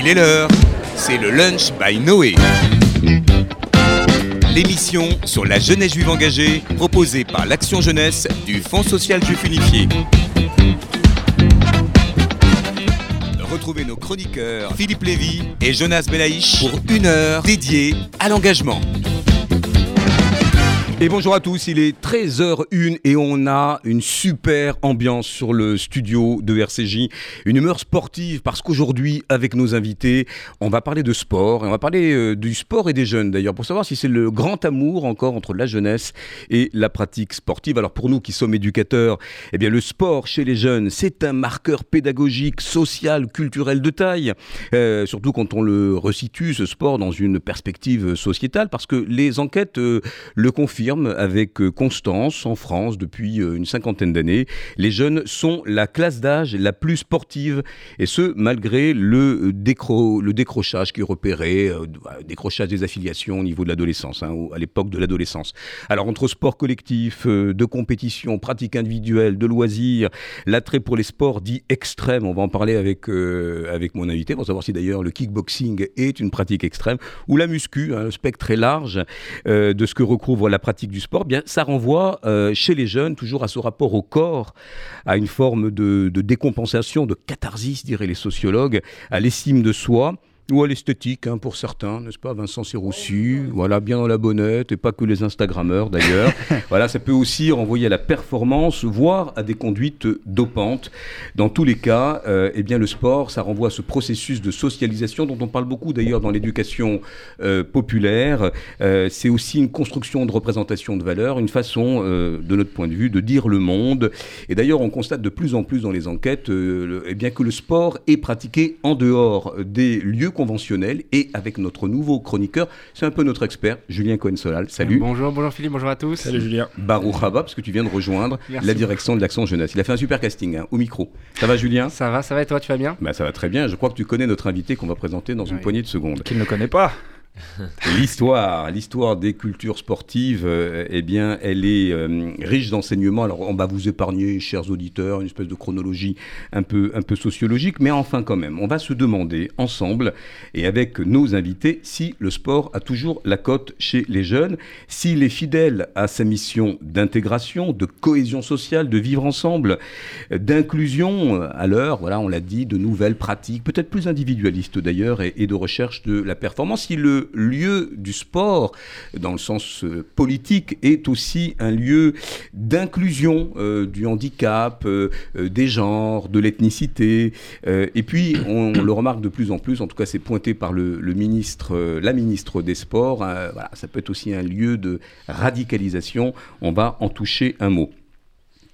Il est l'heure, c'est le Lunch by Noé. L'émission sur la jeunesse juive engagée, proposée par l'Action Jeunesse du Fonds social juif unifié. Retrouvez nos chroniqueurs Philippe Lévy et Jonas Belaïch pour une heure dédiée à l'engagement. Et bonjour à tous, il est 13h01 et on a une super ambiance sur le studio de RCJ, une humeur sportive parce qu'aujourd'hui avec nos invités, on va parler de sport et on va parler euh, du sport et des jeunes d'ailleurs pour savoir si c'est le grand amour encore entre la jeunesse et la pratique sportive. Alors pour nous qui sommes éducateurs, eh bien le sport chez les jeunes, c'est un marqueur pédagogique, social, culturel de taille, euh, surtout quand on le resitue ce sport dans une perspective sociétale parce que les enquêtes euh, le confirment avec euh, constance en France depuis euh, une cinquantaine d'années. Les jeunes sont la classe d'âge la plus sportive, et ce, malgré le, euh, décro le décrochage qui est repéré, décrochage des affiliations au niveau de l'adolescence, hein, à l'époque de l'adolescence. Alors, entre sport collectif, de compétition, pratique individuelle, de loisirs, l'attrait pour les sports dits extrêmes, on va en parler avec, avec mon invité, pour savoir si d'ailleurs le kickboxing est une pratique extrême, ou la muscu, un spectre très large de ce que recouvre la pratique du sport, bien, ça renvoie euh, chez les jeunes toujours à ce rapport au corps, à une forme de, de décompensation, de catharsis, diraient les sociologues, à l'estime de soi ou à l'esthétique hein, pour certains, n'est-ce pas Vincent Sirossi, voilà, bien dans la bonnette, et pas que les Instagrammeurs d'ailleurs. voilà, ça peut aussi renvoyer à la performance, voire à des conduites dopantes. Dans tous les cas, euh, eh bien, le sport, ça renvoie à ce processus de socialisation dont on parle beaucoup d'ailleurs dans l'éducation euh, populaire. Euh, c'est aussi une construction de représentation de valeurs, une façon, de notre point de vue, de dire le monde. Et d'ailleurs, on constate de plus en plus dans les enquêtes eh bien, que le sport est pratiqué en dehors des lieux conventionnel et avec notre nouveau chroniqueur, c'est un peu notre expert, Julien Cohen-Solal. Salut. Bonjour, bonjour Philippe, bonjour à tous. Salut Julien. Baruch Haba, parce que tu viens de rejoindre la direction de l'Action Jeunesse. Il a fait un super casting hein, au micro. Ça va Julien? Ça va, ça va et toi, tu vas bien? Bah, Ça va très bien. Je crois que tu connais notre invité qu'on va présenter dans une poignée de secondes. Qu'il ne connaît pas l'histoire, l'histoire des cultures sportives, euh, eh bien, elle est euh, riche d'enseignements. Alors, on va vous épargner, chers auditeurs, une espèce de chronologie un peu, un peu sociologique, mais enfin, quand même, on va se demander ensemble et avec nos invités si le sport a toujours la cote chez les jeunes, s'il est fidèle à sa mission d'intégration, de cohésion sociale, de vivre ensemble, d'inclusion à l'heure, voilà, on l'a dit, de nouvelles pratiques, peut-être plus individualistes d'ailleurs, et, de recherche de la performance. Le lieu du sport, dans le sens euh, politique, est aussi un lieu d'inclusion euh, du handicap, euh, des genres, de l'ethnicité. et puis, on, le remarque de plus en plus, en tout cas c'est pointé par le, ministre, la ministre des Sports, voilà, ça peut être aussi un lieu de radicalisation. On va en toucher un mot.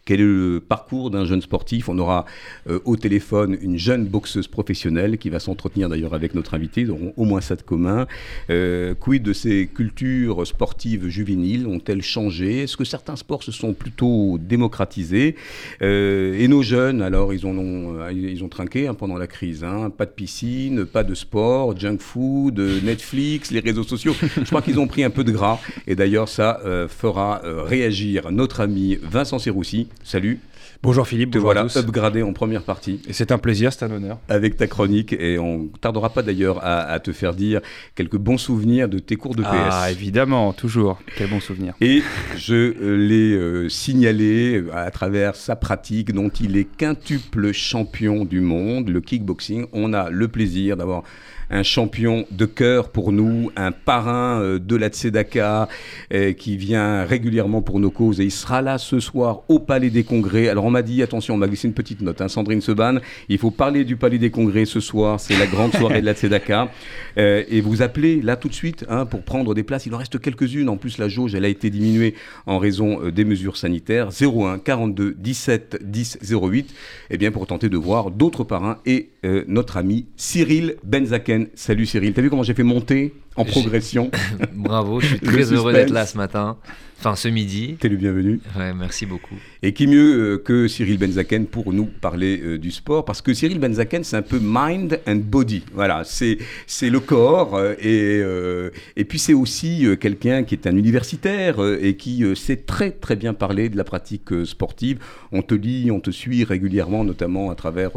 Quel est le parcours d'un jeune sportif? On aura euh, au téléphone une jeune boxeuse professionnelle qui va s'entretenir d'ailleurs avec notre invité, ils auront au moins ça de commun. Euh, quid de ces cultures sportives juvéniles? Ont-elles changé? Est-ce que certains sports se sont plutôt démocratisés? Euh, Et nos jeunes, alors, ils ont, trinqué hein, pendant la crise. Hein. Pas de piscine, pas de sport, junk food, Netflix, les réseaux sociaux. Je crois qu'ils ont pris un peu de gras. Et d'ailleurs, ça fera réagir notre ami Vincent Serroussi Salut. Bonjour Philippe, te voilà upgradé en première partie. Et c'est un plaisir, c'est un honneur. Avec ta chronique, et on tardera pas d'ailleurs à, te faire dire quelques bons souvenirs de tes cours de PS. Ah évidemment, toujours, quels bons souvenirs. Et je euh, l'ai euh, signalé euh, à travers sa pratique dont il est quintuple champion du monde, le kickboxing. On a le plaisir d'avoir un champion de cœur pour nous, un parrain euh, de la Tzedaka euh, qui vient régulièrement pour nos causes. Et il sera là ce soir au Palais des Congrès. Alors on m'a dit, attention, on m'a glissé une petite note, hein, Sandrine Seban, il faut parler du Palais des Congrès ce soir, c'est la grande soirée de la Tzedaka. Euh, et vous appelez là tout de suite hein, pour prendre des places, il en reste quelques-unes, en plus la jauge elle a été diminuée en raison des mesures sanitaires. 01 42 17 10 08, et bien pour tenter de voir d'autres parrains et notre ami Cyril Benzaken Salut Cyril, t'as vu comment j'ai fait monter en progression. Bravo, je suis très heureux d'être là ce matin, enfin ce midi. T'es le bienvenu. Ouais, merci beaucoup. Et qui mieux euh, que Cyril Benzaken pour nous parler euh, du sport? Parce que Cyril Benzaken, c'est un peu mind and body. Voilà, c'est le corps euh, et euh, et puis c'est aussi euh, quelqu'un qui est un universitaire et qui sait très très bien parler de la pratique sportive. On te lit, on te suit régulièrement, notamment à travers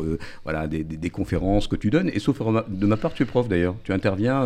voilà des, des- des conférences que tu donnes. Et sauf de ma part, tu es prof d'ailleurs. Tu interviens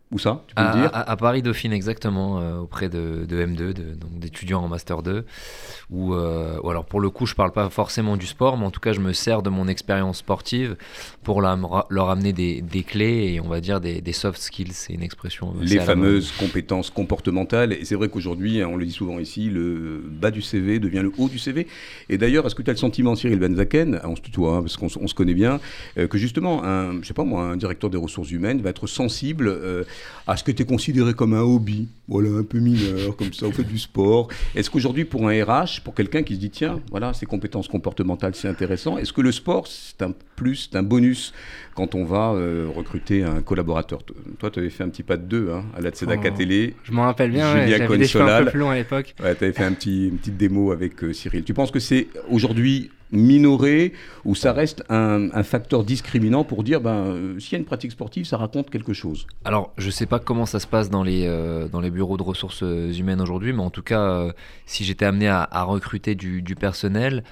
où ça Tu peux À, le dire à- à Paris Dauphine exactement, euh, auprès de, de M2, de- donc d'étudiants en master 2. Où, euh, ou alors pour le coup, je parle pas forcément du sport, mais en tout cas, je me sers de mon expérience sportive pour la- leur amener des, des clés et on va dire des, des soft skills. C'est une expression. Les fameuses compétences comportementales. Et c'est vrai qu'aujourd'hui, hein, on le dit souvent ici, le bas du CV devient le haut du CV. Et d'ailleurs, est-ce que tu as le sentiment, Cyril Benzaken, on se tutoie hein, parce qu'on se connaît bien, euh, que justement, un, je sais pas moi, un directeur des ressources humaines va être sensible euh, à ce que tu es considéré comme un hobby, voilà, un peu mineur, comme ça, on fait du sport. Est-ce qu'aujourd'hui, pour un RH, pour quelqu'un qui se dit, tiens, voilà, ces compétences comportementales, c'est intéressant, est-ce que le sport, c'est un plus, c'est un bonus quand on va euh, recruter un collaborateur? Toi, tu avais fait un petit pas de deux hein, à la Tzedaka Oh. Télé. Je m'en rappelle bien, ouais, j'avais des cheveux un peu plus longs à l'époque. Ouais, tu avais fait un petit, une petite démo avec euh, Cyril. Tu penses que c'est aujourd'hui minoré ou ça reste un, facteur discriminant pour dire, ben, euh, s'il y a une pratique sportive, ça raconte quelque chose. Alors, je sais pas comment ça se passe dans les, euh, dans les bureaux de ressources euh, humaines aujourd'hui, mais en tout cas, si j'étais amené à, recruter du personnel,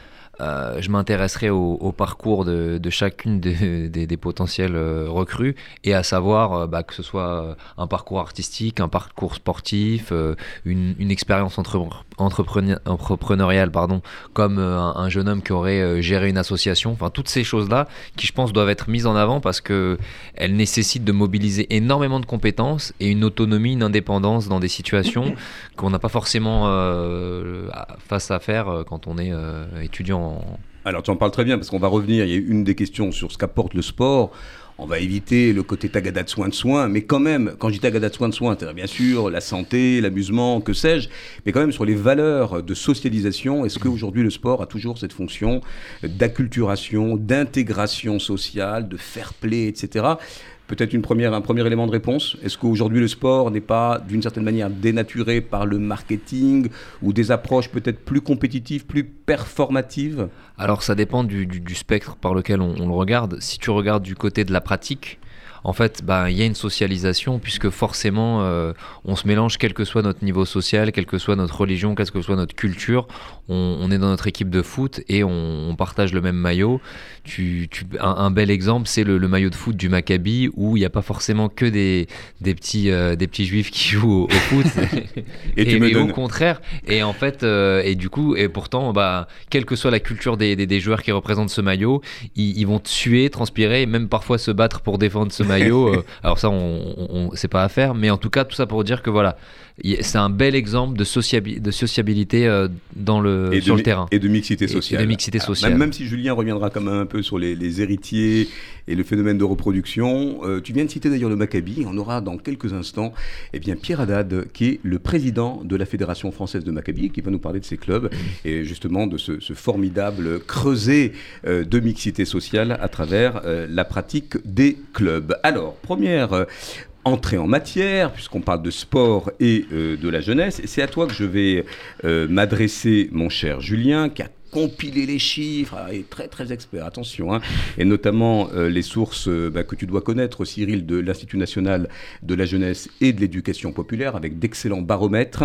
euh, je m'intéresserais au, parcours de, chacune des, des- potentiels euh, recrues, et à savoir euh, bah, que ce soit un parcours artistique, un parcours sportif, une, expérience entre, entrepreneur- entrepreneuriale, pardon, comme un, un jeune homme qui aurait géré une association, enfin toutes ces choses-là qui je pense doivent être mises en avant parce que elles nécessitent de mobiliser énormément de compétences et une autonomie, une indépendance dans des situations qu'on n'a pas forcément face à faire quand on est étudiant. Alors, tu en parles très bien parce qu'on va revenir. Il y a une des questions sur ce qu'apporte le sport. On va éviter le côté tagada de soin de soin, mais quand même, quand je dis tagada de soin de soin, c'est bien sûr la santé, l'amusement, que sais-je, mais quand même sur les valeurs de socialisation, est-ce qu'aujourd'hui le sport a toujours cette fonction d'acculturation, d'intégration sociale, de fair play, etc. Peut-être une un premier élément de réponse. Est-ce qu'aujourd'hui le sport n'est pas d'une certaine manière dénaturé par le marketing ou des approches peut-être plus compétitives, plus performatives? Alors ça dépend du, spectre par lequel on le regarde. Si tu regardes du côté de la pratique, en fait, bah, il y a une socialisation puisque forcément, euh, on se mélange quel que soit notre niveau social, quelle que soit notre religion, quelle que soit notre culture. On, on est dans notre équipe de foot et on, on partage le même maillot. Tu, tu- un, un bel exemple, c'est le, le maillot de foot du Maccabi où il n'y a pas forcément que des, des, petits, euh, des petits juifs qui jouent au, au foot. Et tu me mais au contraire, et en fait, euh, et du coup, et pourtant, bah, quelle que soit la culture des, des, des joueurs qui représentent ce maillot, ils, ils vont suer, transpirer, et même parfois se battre pour défendre ce maillot. euh, alors ça, on, on- on- c'est pas à faire, mais en tout cas, tout ça pour dire que voilà, c'est un bel exemple de, sociabi- de sociabilité euh, dans le, et sur de, le terrain. Et de mixité Et- et de sociale. mixité sociale. Même, même si Julien reviendra quand même un peu sur les, les héritiers et le phénomène de reproduction, euh, tu viens de citer d'ailleurs le Maccabi. On aura dans quelques instants eh bien, Pierre Haddad, qui est le président de la Fédération française de Maccabi, qui va nous parler de ses clubs et justement de ce, ce formidable creuset euh, de mixité sociale à travers la pratique des clubs. Alors, première entrée en matière, puisqu'on parle de sport et euh, de la jeunesse. C'est à toi que je vais euh, m'adresser, mon cher Julien, qui a compilé les chiffres, ah, est très très expert, attention, hein, et notamment euh, les sources bah, que tu dois connaître, Cyril, de l'Institut national de la jeunesse et de l'éducation populaire, avec d'excellents baromètres.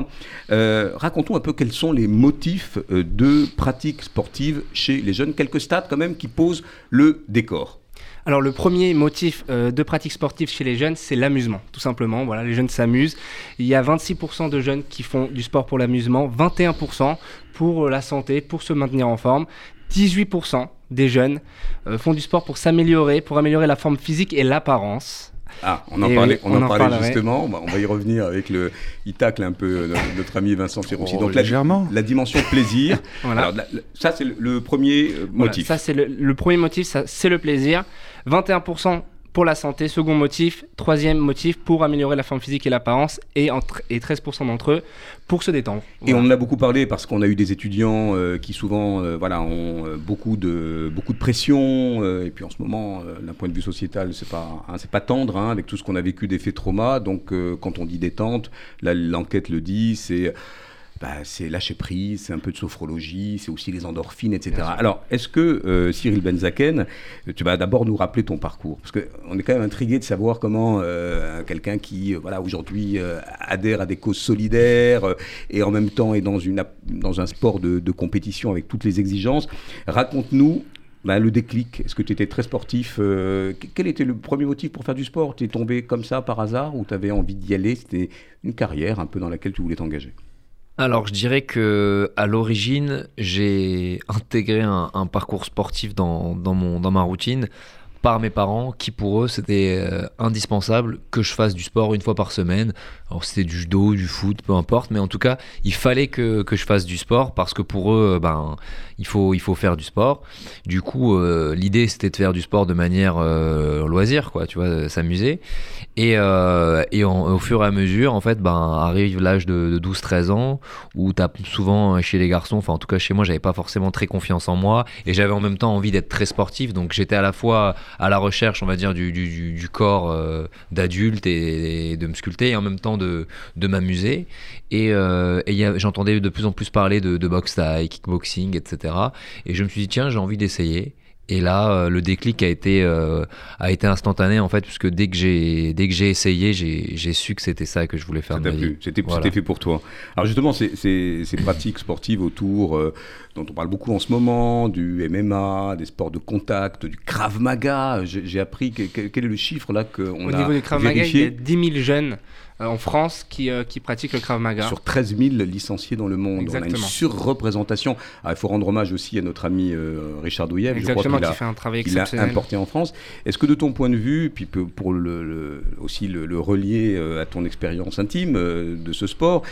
Raconte-nous un peu quels sont les motifs de pratique sportive chez les jeunes, quelques stats quand même qui posent le décor. Alors le premier motif euh, de pratique sportive chez les jeunes, c'est l'amusement, tout simplement. Voilà, les jeunes s'amusent. Il y a 26% de jeunes qui font du sport pour l'amusement, 21% pour la santé, pour se maintenir en forme. 18% des jeunes euh, font du sport pour s'améliorer, pour améliorer la forme physique et l'apparence. Ah, on en parlait, oui, on on en en parlait parlerait. justement. On va, y revenir avec le. Il tacle un peu euh, notre, notre ami Vincent Ferroussi. Oh, Donc légèrement. la dimension plaisir. Voilà. Alors ça c'est le, le premier euh, Voilà, motif. ça, c'est le, le premier motif, c'est le plaisir. 21% pour la santé. Second motif. Troisième motif, pour améliorer la forme physique et l'apparence. Et, entre- et 13% d'entre eux pour se détendre. Et on en a beaucoup parlé parce qu'on a eu des étudiants euh, qui souvent euh, voilà, ont euh, beaucoup de, beaucoup de pression. et puis en ce moment, d'un point de vue sociétal, c'est pas, hein, c'est pas tendre hein, avec tout ce qu'on a vécu d'effets trauma. Donc quand on dit détente, l'enquête le dit, c'est. Bah, c'est lâcher prise, c'est un peu de sophrologie, c'est aussi les endorphines, etc. Alors, est-ce que euh, Cyril Benzaken, tu vas d'abord nous rappeler ton parcours? Parce qu'on est quand même intrigué de savoir comment euh, quelqu'un qui, euh, voilà, aujourd'hui adhère à des causes solidaires et en même temps est dans, une, app- dans un sport de, de compétition avec toutes les exigences, raconte-nous bah, le déclic. Est-ce que tu étais très sportif euh, que- Quel était le premier motif pour faire du sport? Tu es tombé comme ça par hasard ou tu avais envie d'y aller? C'était une carrière un peu dans laquelle tu voulais t'engager? Alors, je dirais que à l'origine, j'ai intégré un, parcours sportif dans, mon, dans ma routine par mes parents, qui pour eux, c'était euh, indispensable que je fasse du sport une fois par semaine. Alors, c'était du judo, du foot, peu importe, mais en tout cas, il fallait que, que je fasse du sport parce que pour eux, ben, il faut, il faut faire du sport. Du coup, euh, l'idée, c'était de faire du sport de manière euh, loisir, quoi, tu vois, euh, s'amuser. Et, et au fur et à mesure, en fait, ben, arrive l'âge de, de 12-13 ans où tu as souvent chez les garçons, enfin en tout cas chez moi, j'avais pas forcément très confiance en moi et j'avais en même temps envie d'être très sportif. Donc j'étais à la fois à la recherche, on va dire, du, du- corps d'adulte et, de me sculpter et en même temps de, de m'amuser. Et, et j'entendais de plus en plus parler de, de boxe thaï, kickboxing, etc. Et je me suis dit, tiens, j'ai envie d'essayer. Et là, euh, le déclic a été, euh, a été instantané en fait, puisque dès que j'ai, dès que j'ai essayé, j'ai, j'ai su que c'était ça que je voulais faire Ça c'était Voilà. fait pour toi. Alors justement, ces, ces- ces pratiques sportives autour, euh, dont on parle beaucoup en ce moment, du MMA, des sports de contact, du Krav Maga, j'ai appris, que- que- quel est le chiffre là qu'on Au a niveau du Krav Maga, il y a vérifié 10 000 jeunes en France qui, euh, qui pratiquent le Krav Maga. sur 13 000 licenciés dans le monde. On a une surreprésentation. Ah, il faut rendre hommage aussi à notre ami euh, Richard Douillet, je crois Exactement, qui a, fait un travail qu'il a exceptionnel. importé en France. Est-ce que de ton point de vue, puis pour le, le- aussi le, le relier euh, à ton expérience intime euh, de ce sport,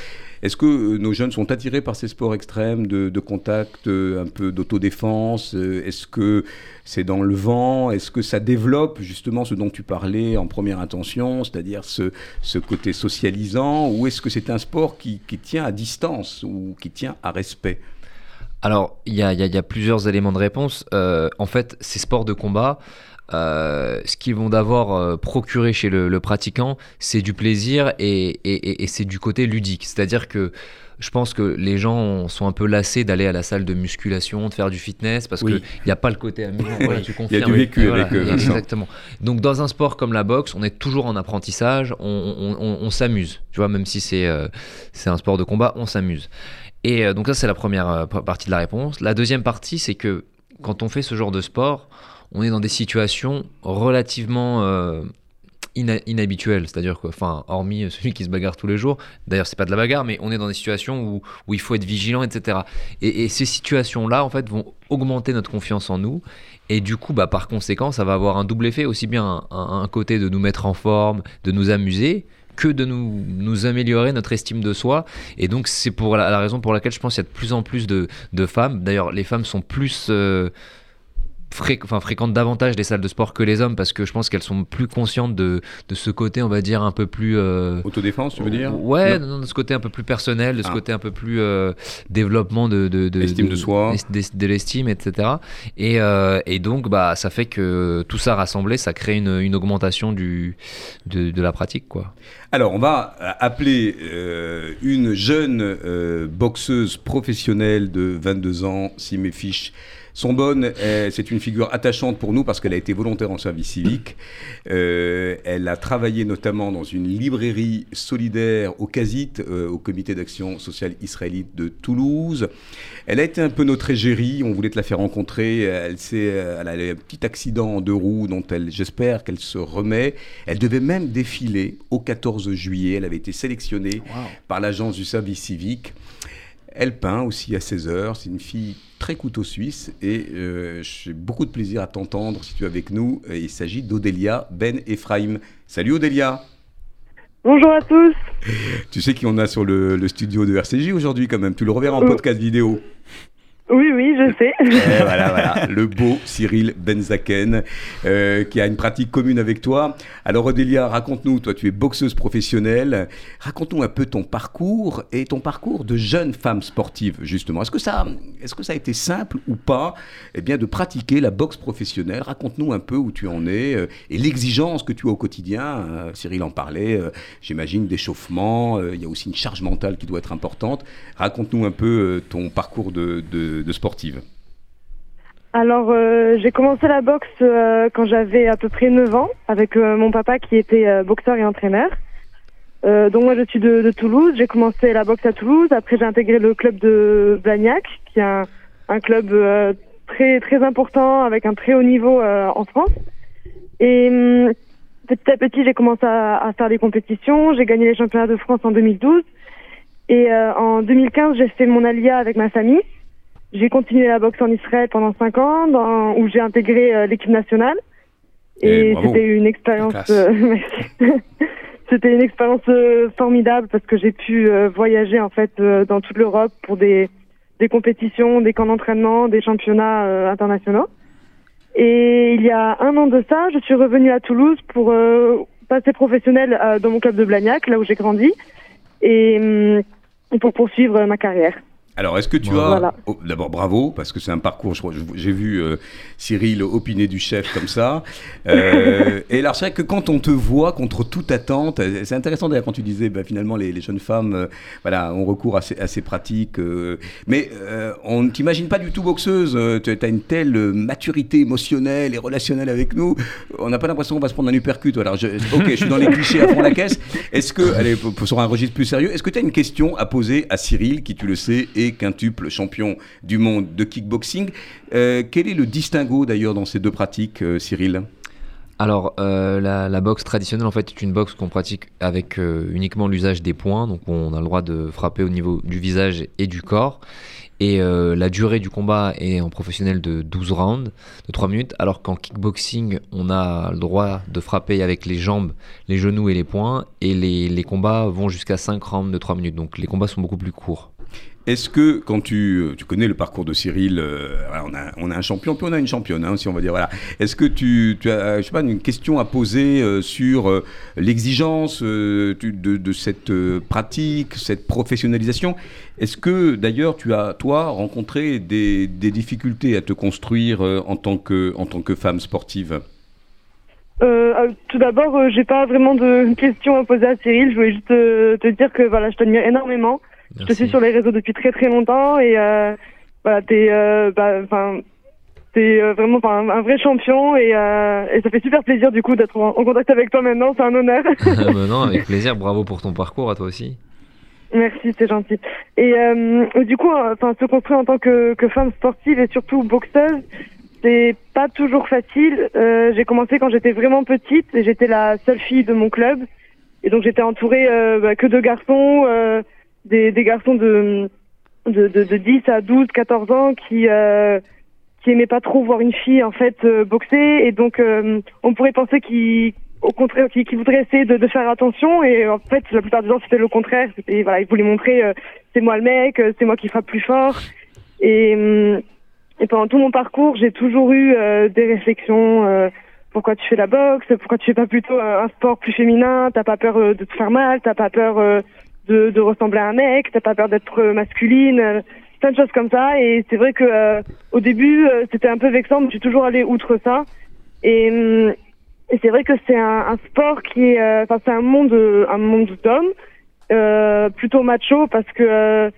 est-ce que euh, nos jeunes sont attirés par ces sports extrêmes de, contact, euh, un peu d'autodéfense euh, Est-ce que c'est dans le vent Est-ce que ça développe justement ce dont tu parlais en première intention, c'est-à-dire ce, côté socialisant Ou est-ce que c'est un sport qui, tient à distance ou qui tient à respect? Alors, il y a, plusieurs éléments de réponse. En fait, ces sports de combat, euh, ce qu'ils vont d'abord euh, procurer chez le, le pratiquant, c'est du plaisir et, et- et- et c'est du côté ludique. C'est-à-dire que je pense que les gens sont un peu lassés d'aller à la salle de musculation, de faire du fitness, parce Oui. qu'il n'y a pas le côté amusant. Voilà, tu Il y a du vécu avec, Vincent. Exactement. Donc dans un sport comme la boxe, on est toujours en apprentissage, on, on- on- on s'amuse. Tu vois, même si c'est euh, c'est un sport de combat, on s'amuse. Et euh, donc ça, c'est la première partie de la réponse. La deuxième partie, c'est que quand on fait ce genre de sport, on est dans des situations relativement euh, inhabituelles. C'est-à-dire que, enfin, hormis celui qui se bagarre tous les jours, d'ailleurs, c'est pas de la bagarre, mais on est dans des situations où, il faut être vigilant, etc. Et, ces situations-là, en fait, vont augmenter notre confiance en nous. Et du coup, bah, par conséquent, ça va avoir un double effet, aussi bien un, côté de nous mettre en forme, de nous amuser, que de nous, améliorer notre estime de soi. Et donc, c'est pour la, raison pour laquelle je pense qu'il y a de plus en plus de, de femmes. D'ailleurs, les femmes sont plus euh, fré- enfin, fréquentent davantage les salles de sport que les hommes parce que je pense qu'elles sont plus conscientes de, de ce côté, on va dire, un peu plus. euh, Autodéfense, tu veux dire? Ouais, Non. non, de ce côté un peu plus personnel, de ce Ah. côté un peu plus euh, développement de, de, de- Estime de soi. de, de l'estime, etc. Et, euh, et donc, bah, ça fait que tout ça rassemblé, ça crée une, une augmentation du, de, la pratique, quoi. Alors, on va appeler une jeune boxeuse professionnelle de 22 ans, si mes fiches sont bonnes. Euh, C'est une figure attachante pour nous parce qu'elle a été volontaire en service civique. Euh, elle a travaillé notamment dans une librairie solidaire au CASIT, euh, au Comité d'action sociale israélite de Toulouse. Elle a été un peu notre égérie, on voulait te la faire rencontrer. Elle, elle a eu un petit accident en deux roues dont elle, j'espère qu'elle se remet. Elle devait même défiler au 14 juillet. Elle avait été sélectionnée par l'agence du service civique. Elle peint aussi à 16 heures. C'est une fille très couteau suisse et euh, j'ai beaucoup de plaisir à t'entendre si tu es avec nous. Il s'agit d'Odélia Ben Ephraim. Salut Odélia Bonjour à tous. Tu sais qui on a sur le, le studio de RCJ aujourd'hui quand même. Tu le reverras en Euh. podcast vidéo. Oui, oui, je je sais. Et voilà, voilà, le beau Cyril Benzaken, euh, qui a une pratique commune avec toi. Alors, Odélia, raconte-nous, toi, tu es boxeuse professionnelle. Raconte-nous un peu ton parcours et ton parcours de jeune femme sportive, justement. Est-ce que ça, est-ce que ça a été simple ou pas, eh bien, de pratiquer la boxe professionnelle? Raconte-nous un peu où tu en es euh, et l'exigence que tu as au quotidien. Euh, Cyril en parlait, euh, j'imagine, d'échauffement. euh, Il y a aussi une charge mentale qui doit être importante. Raconte-nous un peu euh, ton parcours de, de- de sportive. Alors, euh, j'ai commencé la boxe euh, quand j'avais à peu près 9 ans, avec euh, mon papa qui était boxeur et entraîneur. Donc moi, je suis de, Toulouse. J'ai commencé la boxe à Toulouse. Après, j'ai intégré le club de Blagnac, qui est un, club très très important, avec un très haut niveau en France. Et hum, petit à petit, j'ai commencé à, faire des compétitions. J'ai gagné les championnats de France en 2012. Et en 2015, j'ai fait mon alia avec ma famille. J'ai continué la boxe en Israël pendant cinq ans, dans- où j'ai intégré euh, l'équipe nationale. Eh, Et c'était une expérience, euh, c'était une expérience euh, formidable parce que j'ai pu voyager en fait dans toute l'Europe pour des des compétitions, des camps d'entraînement, des championnats internationaux. Et il y a un an de ça, je suis revenue à Toulouse pour passer professionnelle euh, dans mon club de Blagnac, là où j'ai grandi, et hum, pour poursuivre ma carrière. Alors, est-ce que tu as... Voilà. oh, D'abord, bravo, parce que c'est un parcours, j'ai vu euh, Cyril opiner du chef comme ça. Euh, et alors, c'est vrai que quand on te voit contre toute attente, euh, c'est intéressant d'ailleurs quand tu disais, bah, finalement, les, les jeunes femmes euh, voilà, ont recours à ces, à ces pratiques. mais on ne t'imagine pas du tout boxeuse. tu as une telle maturité émotionnelle et relationnelle avec nous. On n'a pas l'impression qu'on va se prendre un uppercut. Alors, je, ok, je suis dans les clichés à fond la caisse. Est-ce que, allez, pour- pour- sur un registre plus sérieux, est-ce que tu as une question à poser à Cyril, qui, tu le sais, est quintuple champion du monde de kickboxing Euh, Quel est le distinguo d'ailleurs dans ces deux pratiques, euh, Cyril? Alors, euh, la, boxe traditionnelle, en fait, est une boxe qu'on pratique avec uniquement l'usage des poings. Donc, on a le droit de frapper au niveau du visage et du corps. Et la durée du combat est en professionnel de 12 rounds, de 3 minutes. Alors qu'en kickboxing, on a le droit de frapper avec les jambes, les genoux et les poings. Et les, les combats vont jusqu'à 5 rounds de 3 minutes. Donc, les combats sont beaucoup plus courts. Est-ce que quand tu, euh, tu connais le parcours de Cyril, euh, on, a, on a un champion puis on a une championne, hein, si on va dire voilà. Est-ce que tu, as, je sais pas, une question à poser euh, sur l'exigence de, cette pratique, cette professionnalisation? Est-ce que d'ailleurs tu as toi rencontré des, des difficultés à te construire en tant que en tant que femme sportive? Tout d'abord, euh, j'ai pas vraiment de questions à poser à Cyril. Je voulais juste te dire que voilà, je t'admire énormément. Je te suis sur les réseaux depuis très très longtemps et euh, voilà, t'es euh, bah, t'es euh, vraiment un, un vrai champion et, euh, et ça fait super plaisir du coup d'être en, en contact avec toi maintenant. C'est un honneur. Ah bah non, avec plaisir. Bravo pour ton parcours, à toi aussi. Merci, c'est gentil. Et euh, du coup, enfin, se construire en tant que, que femme sportive et surtout boxeuse, c'est pas toujours facile. Euh, j'ai commencé quand j'étais vraiment petite et j'étais la seule fille de mon club. Et donc j'étais entourée euh, bah, que de garçons, euh, des, des garçons de, de, de, de 10 à 12, 14 ans qui euh, qui aimaient pas trop voir une fille en fait euh, boxer. Et donc euh, on pourrait penser qu'ils au contraire, qui, qui voudraient essayer de, de faire attention et en fait la plupart du temps c'était le contraire. C'était voilà, ils voulaient montrer euh, c'est moi le mec, euh, c'est moi qui frappe plus fort. Et, hum, et pendant tout mon parcours, j'ai toujours eu euh, des réflexions. euh, pourquoi tu fais la boxe Pourquoi tu fais pas plutôt un, sport plus féminin? T'as pas peur euh, de te faire mal T'as pas peur euh, de, de ressembler à un mec T'as pas peur d'être masculine euh, Plein de choses comme ça. Et c'est vrai que euh, au début, euh, c'était un peu vexant, mais suis toujours allée outre ça. Et, hum, et c'est vrai que c'est un, un sport qui est, euh, enfin c'est un monde, euh, un monde d'hommes, plutôt macho parce que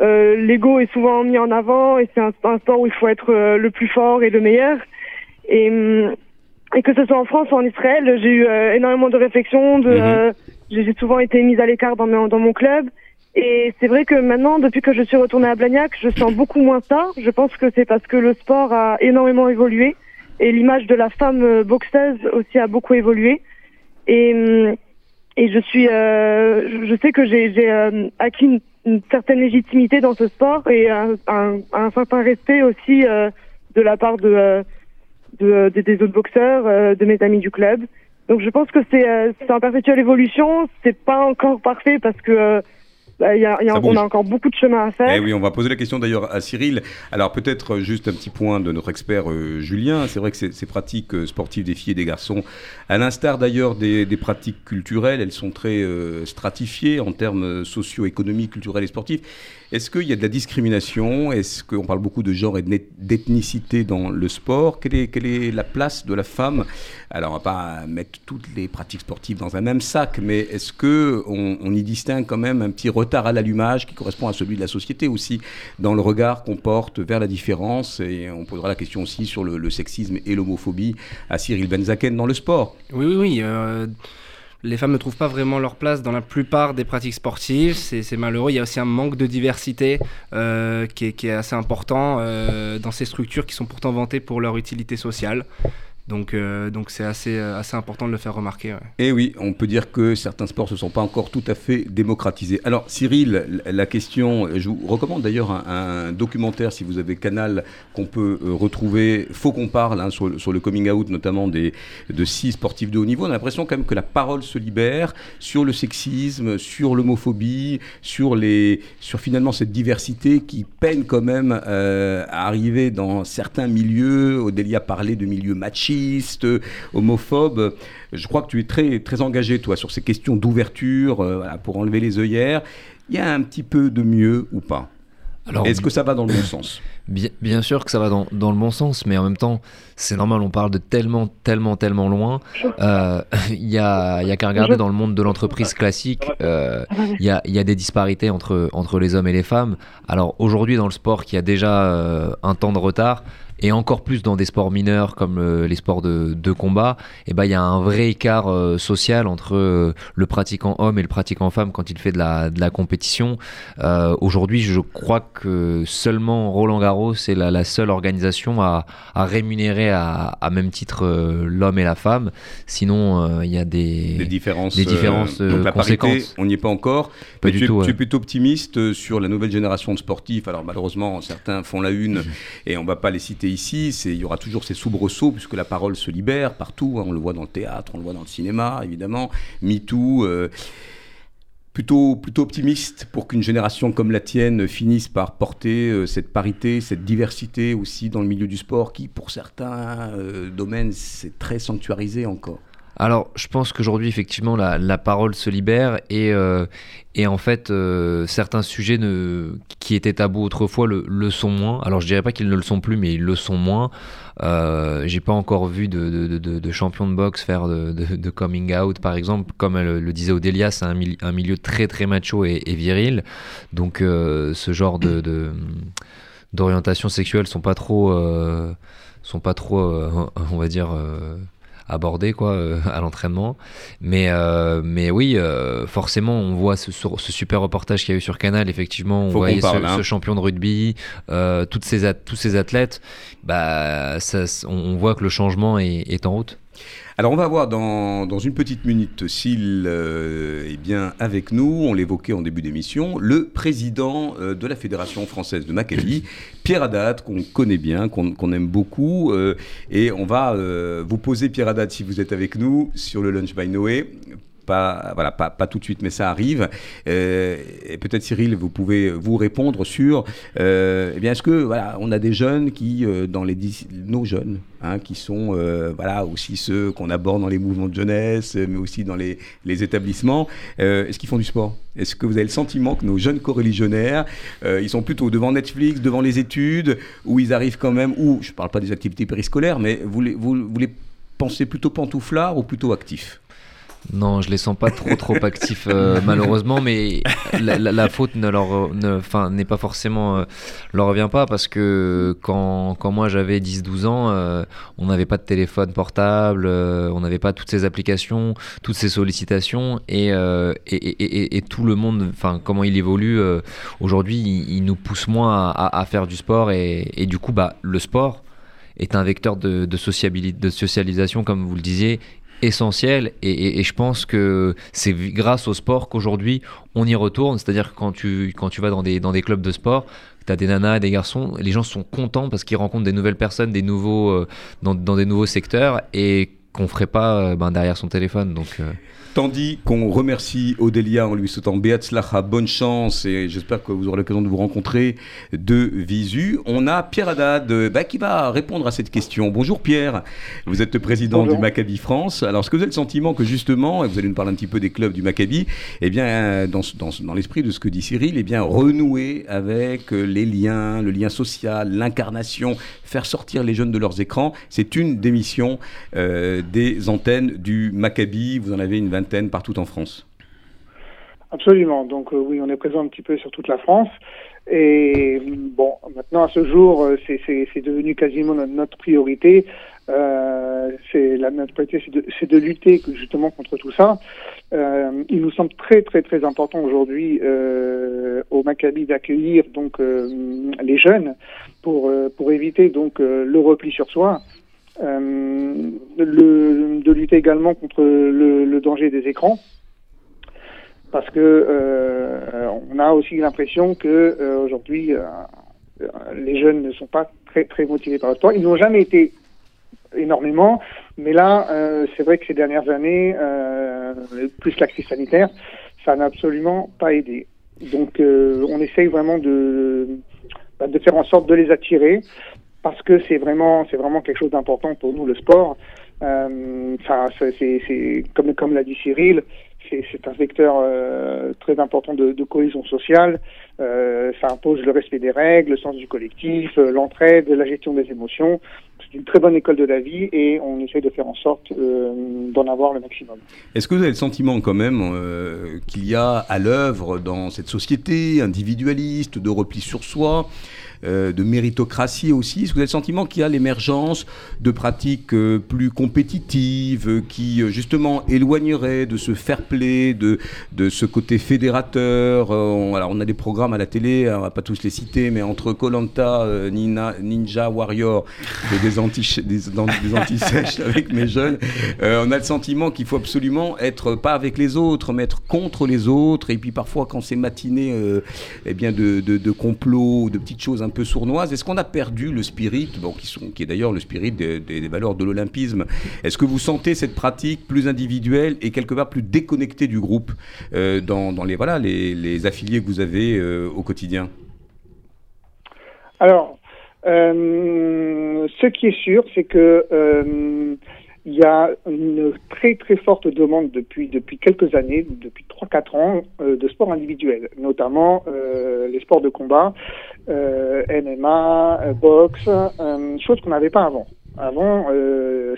l'ego est souvent mis en avant et c'est un, sport où il faut être le plus fort et le meilleur. Et, hum, et que ce soit en France ou en Israël, j'ai eu euh, énormément de réflexions, de, Mhm. euh, j'ai souvent été mise à l'écart dans, mon- dans mon club. Et c'est vrai que maintenant, depuis que je suis retournée à Blagnac, je sens beaucoup moins ça. Je pense que c'est parce que le sport a énormément évolué et l'image de la femme euh, boxeuse aussi a beaucoup évolué. Et, hum, et je suis, euh, je- sais que j'ai j'ai, euh, acquis une, une certaine légitimité dans ce sport et un, un, un certain respect aussi euh, de la part de, euh, de, de- des autres boxeurs, euh, de mes amis du club. Donc je pense que c'est euh, en perpétuelle évolution. C'est pas encore parfait parce que euh, bah, y a- y on bouge. a encore beaucoup de chemin à faire. Eh oui, on va poser la question d'ailleurs à Cyril. Alors peut-être euh, juste un petit point de notre expert euh, Julien. C'est vrai que ces, ces pratiques euh, sportives des filles et des garçons, à l'instar d'ailleurs des, des pratiques culturelles, elles sont très euh, stratifiées en termes euh, socio-économiques, culturels et sportifs. Est-ce qu'il y a de la discrimination? Est-ce qu'on parle beaucoup de genre et d'ethnicité dans le sport? Quelle est, la place de la femme? Alors on va pas mettre toutes les pratiques sportives dans un même sac, mais est-ce que on, on y distingue quand même un petit retard à l'allumage qui correspond à celui de la société aussi dans le regard qu'on porte vers la différence? Et on posera la question aussi sur le, le sexisme et l'homophobie à Cyril Benzaken dans le sport. Oui, oui, oui. euh, les femmes ne trouvent pas vraiment leur place dans la plupart des pratiques sportives. C'est malheureux. Il y a aussi un manque de diversité euh, qui, est, qui est assez important euh, dans ces structures qui sont pourtant vantées pour leur utilité sociale. Donc, euh, donc c'est assez, euh, assez important de le faire remarquer. Et oui, on peut dire que certains sports ne sont pas encore tout à fait démocratisés. Alors Cyril, la question, je vous recommande d'ailleurs un, documentaire, si vous avez Canal, qu'on peut euh, retrouver, faut qu'on parle hein, sur, sur le coming out notamment des, de six sportifs de haut niveau. On a l'impression quand même que la parole se libère sur le sexisme, sur l'homophobie, sur, sur finalement cette diversité qui peine quand même euh, à arriver dans certains milieux. Odélia parlait de milieux machistes, homophobes. Je crois que tu es très, très engagé, toi, sur ces questions d'ouverture, euh, voilà, pour enlever les œillères. Il y a un petit peu de mieux ou pas? Est-ce que ça va dans le bon sens? Bien, bien sûr que ça va dans, dans le bon sens, mais en même temps, c'est normal, on parle de tellement, tellement, tellement loin. Euh, Il y a, il y a qu'à regarder dans le monde de l'entreprise classique, euh, il y, a, y a des disparités entre, entre les hommes et les femmes. Alors aujourd'hui, dans le sport qui a déjà euh, un temps de retard, et encore plus dans des sports mineurs comme euh, les sports de, de combat, eh ben, il y a un vrai écart euh, social entre euh, le pratiquant homme et le pratiquant femme quand il fait de la, de la compétition. Euh, Aujourd'hui, je crois que seulement Roland Garros est la, la seule organisation à, à rémunérer à, à même titre l'homme et la femme. Sinon, il y a des, Des différences, des différences, donc la parité, on n'y est pas encore. Pas Mais du tu, es- tout, tu es plutôt optimiste sur la nouvelle génération de sportifs? Alors malheureusement, certains font la une et on ne va pas les citer ici. Il y aura toujours ces soubresauts puisque la parole se libère partout. hein. On le voit dans le théâtre, on le voit dans le cinéma, évidemment. MeToo. euh, Plutôt, plutôt optimiste pour qu'une génération comme la tienne finisse par porter euh, cette parité, cette diversité aussi dans le milieu du sport qui, pour certains euh, domaines, c'est très sanctuarisé encore. Alors, je pense qu'aujourd'hui, effectivement, la, parole se libère et, euh, en fait, euh, certains sujets ne, qui étaient tabous autrefois le, sont moins. Alors, je dirais pas qu'ils ne le sont plus, mais ils le sont moins. Euh, J'ai pas encore vu de, champion de boxe faire de, coming out, par exemple. Comme le disait Odélia, c'est un, mili- un milieu très très macho et, viril. Donc, ce genre d'orientation sexuelle sont pas trop, sont pas trop, on va dire. Abordé quoi euh, à l'entraînement. Mais euh, mais oui euh, forcément on voit ce, ce- super reportage qu'il y a eu sur Canal effectivement on Faut voyait parle, ce, hein. ce champion de rugby euh, toutes ces tous ces athlètes. Bah ça, on, on voit que le changement est, est en route Alors on va voir dans, dans une petite minute s'il euh, est bien avec nous, on l'évoquait en début d'émission, le président euh, de la Fédération française de Maccabi, Pierre Haddad, qu'on connaît bien, qu'on aime beaucoup. euh, et on va vous poser, Pierre Haddad, si vous êtes avec nous, sur le Lunch by Noé. Pas, voilà, pas, pas tout de suite, mais ça arrive. Euh, et peut-être Cyril, vous pouvez vous répondre sur, euh, eh bien, est-ce que voilà, on a des jeunes qui, euh, dans les nos jeunes, hein, qui sont voilà aussi ceux qu'on aborde dans les mouvements de jeunesse, mais aussi dans les, les établissements, est-ce qu'ils font du sport? Est-ce que vous avez le sentiment que nos jeunes coreligionnaires, ils sont plutôt devant Netflix, devant les études, où ils arrivent quand même, ou je ne parle pas des activités périscolaires, mais vous les, vous, vous les pensez plutôt pantouflards ou plutôt actifs? Non, je les sens pas trop trop actifs euh, malheureusement, mais la, la- la faute ne leur, ne- enfin, n'est pas forcément euh, leur revient pas parce que quand, quand moi j'avais 10-12 ans, euh, on n'avait pas de téléphone portable, on n'avait pas toutes ces applications, toutes ces sollicitations et, et, et- tout le monde, enfin comment il évolue aujourd'hui, il, il nous pousse moins à, à- à faire du sport et, et du coup bah le sport est un vecteur de, de, sociabili- de socialisation comme vous le disiez essentiel et, et- et je pense que c'est grâce au sport qu'aujourd'hui on y retourne c'est-à-dire quand tu, quand tu vas dans des, dans des clubs de sport tu as des nanas, des garçons, les gens sont contents parce qu'ils rencontrent des nouvelles personnes, des nouveaux, euh, dans, dans des nouveaux secteurs et qu'on ferait pas ben, derrière son téléphone. Donc, Tandis qu'on remercie Odélia en lui souhaitant Beatzlacha, bonne chance et j'espère que vous aurez l'occasion de vous rencontrer de visu. On a Pierre Haddad bah, qui va répondre à cette question. Bonjour Pierre, vous êtes le président du Maccabi France. Alors est-ce que vous avez le sentiment que justement, et vous allez nous parler un petit peu des clubs du Maccabi, eh bien dans, dans, dans l'esprit de ce que dit Cyril, eh bien renouer avec les liens, le lien social, l'incarnation, faire sortir les jeunes de leurs écrans, c'est une des missions euh, des antennes du Maccabi. Vous en avez une vingtaine partout en France. Absolument. Donc euh, oui, on est présent un petit peu sur toute la France. Et bon, maintenant à ce jour, euh, c'est devenu quasiment notre, priorité. Euh, c'est la notre priorité, c'est de, lutter justement contre tout ça. Il nous semble très très très important aujourd'hui au Maccabi d'accueillir donc les jeunes pour pour éviter donc le repli sur soi. Le, de lutter également contre le, danger des écrans parce que euh, on a aussi l'impression que euh, aujourd'hui euh, les jeunes ne sont pas très très motivés par le sport. Ils n'ont jamais été énormément, mais là c'est vrai que ces dernières années, plus la crise sanitaire, ça n'a absolument pas aidé. Donc on essaye vraiment de bah, de faire en sorte de les attirer parce que c'est vraiment c'est vraiment quelque chose d'important pour nous le sport. Enfin c'est comme l'a dit Cyril c'est un vecteur euh, très important de, cohésion sociale. Euh, ça impose le respect des règles, le sens du collectif, euh, l'entraide, la gestion des émotions. C'est une très bonne école de la vie et on essaye de faire en sorte d'en avoir le maximum. Est-ce que vous avez le sentiment quand même qu'il y a à l'œuvre dans cette société individualiste, de repli sur soi, euh, de méritocratie aussi? Est-ce que vous avez le sentiment qu'il y a l'émergence de pratiques euh, plus compétitives euh, qui justement éloigneraient de ce fair play, de, de ce côté fédérateur? On, Alors on a des programmes à la télé, on va pas tous les citer, mais entre Colanta, Ninja Warrior et des anti des, des anti-sèches avec mes jeunes, on a le sentiment qu'il faut absolument être pas avec les autres, mais être contre les autres. Et puis parfois quand c'est matiné eh bien de, de, de complots, de petites choses un peu sournoise. Est-ce qu'on a perdu le spirit, bon, qui, sont, qui est d'ailleurs le spirit des, valeurs de l'olympisme? Est-ce que vous sentez cette pratique plus individuelle et quelque part plus déconnectée du groupe euh, dans, dans, les, voilà, les, les, affiliés que vous avez euh, au quotidien? Alors, euh, ce qui est sûr, c'est que il y a une très très forte demande depuis depuis quelques années, depuis 3-4 ans, euh, de sport individuel, notamment euh, les sports de combat, euh, MMA, boxe, chose qu'on n'avait pas avant. Avant,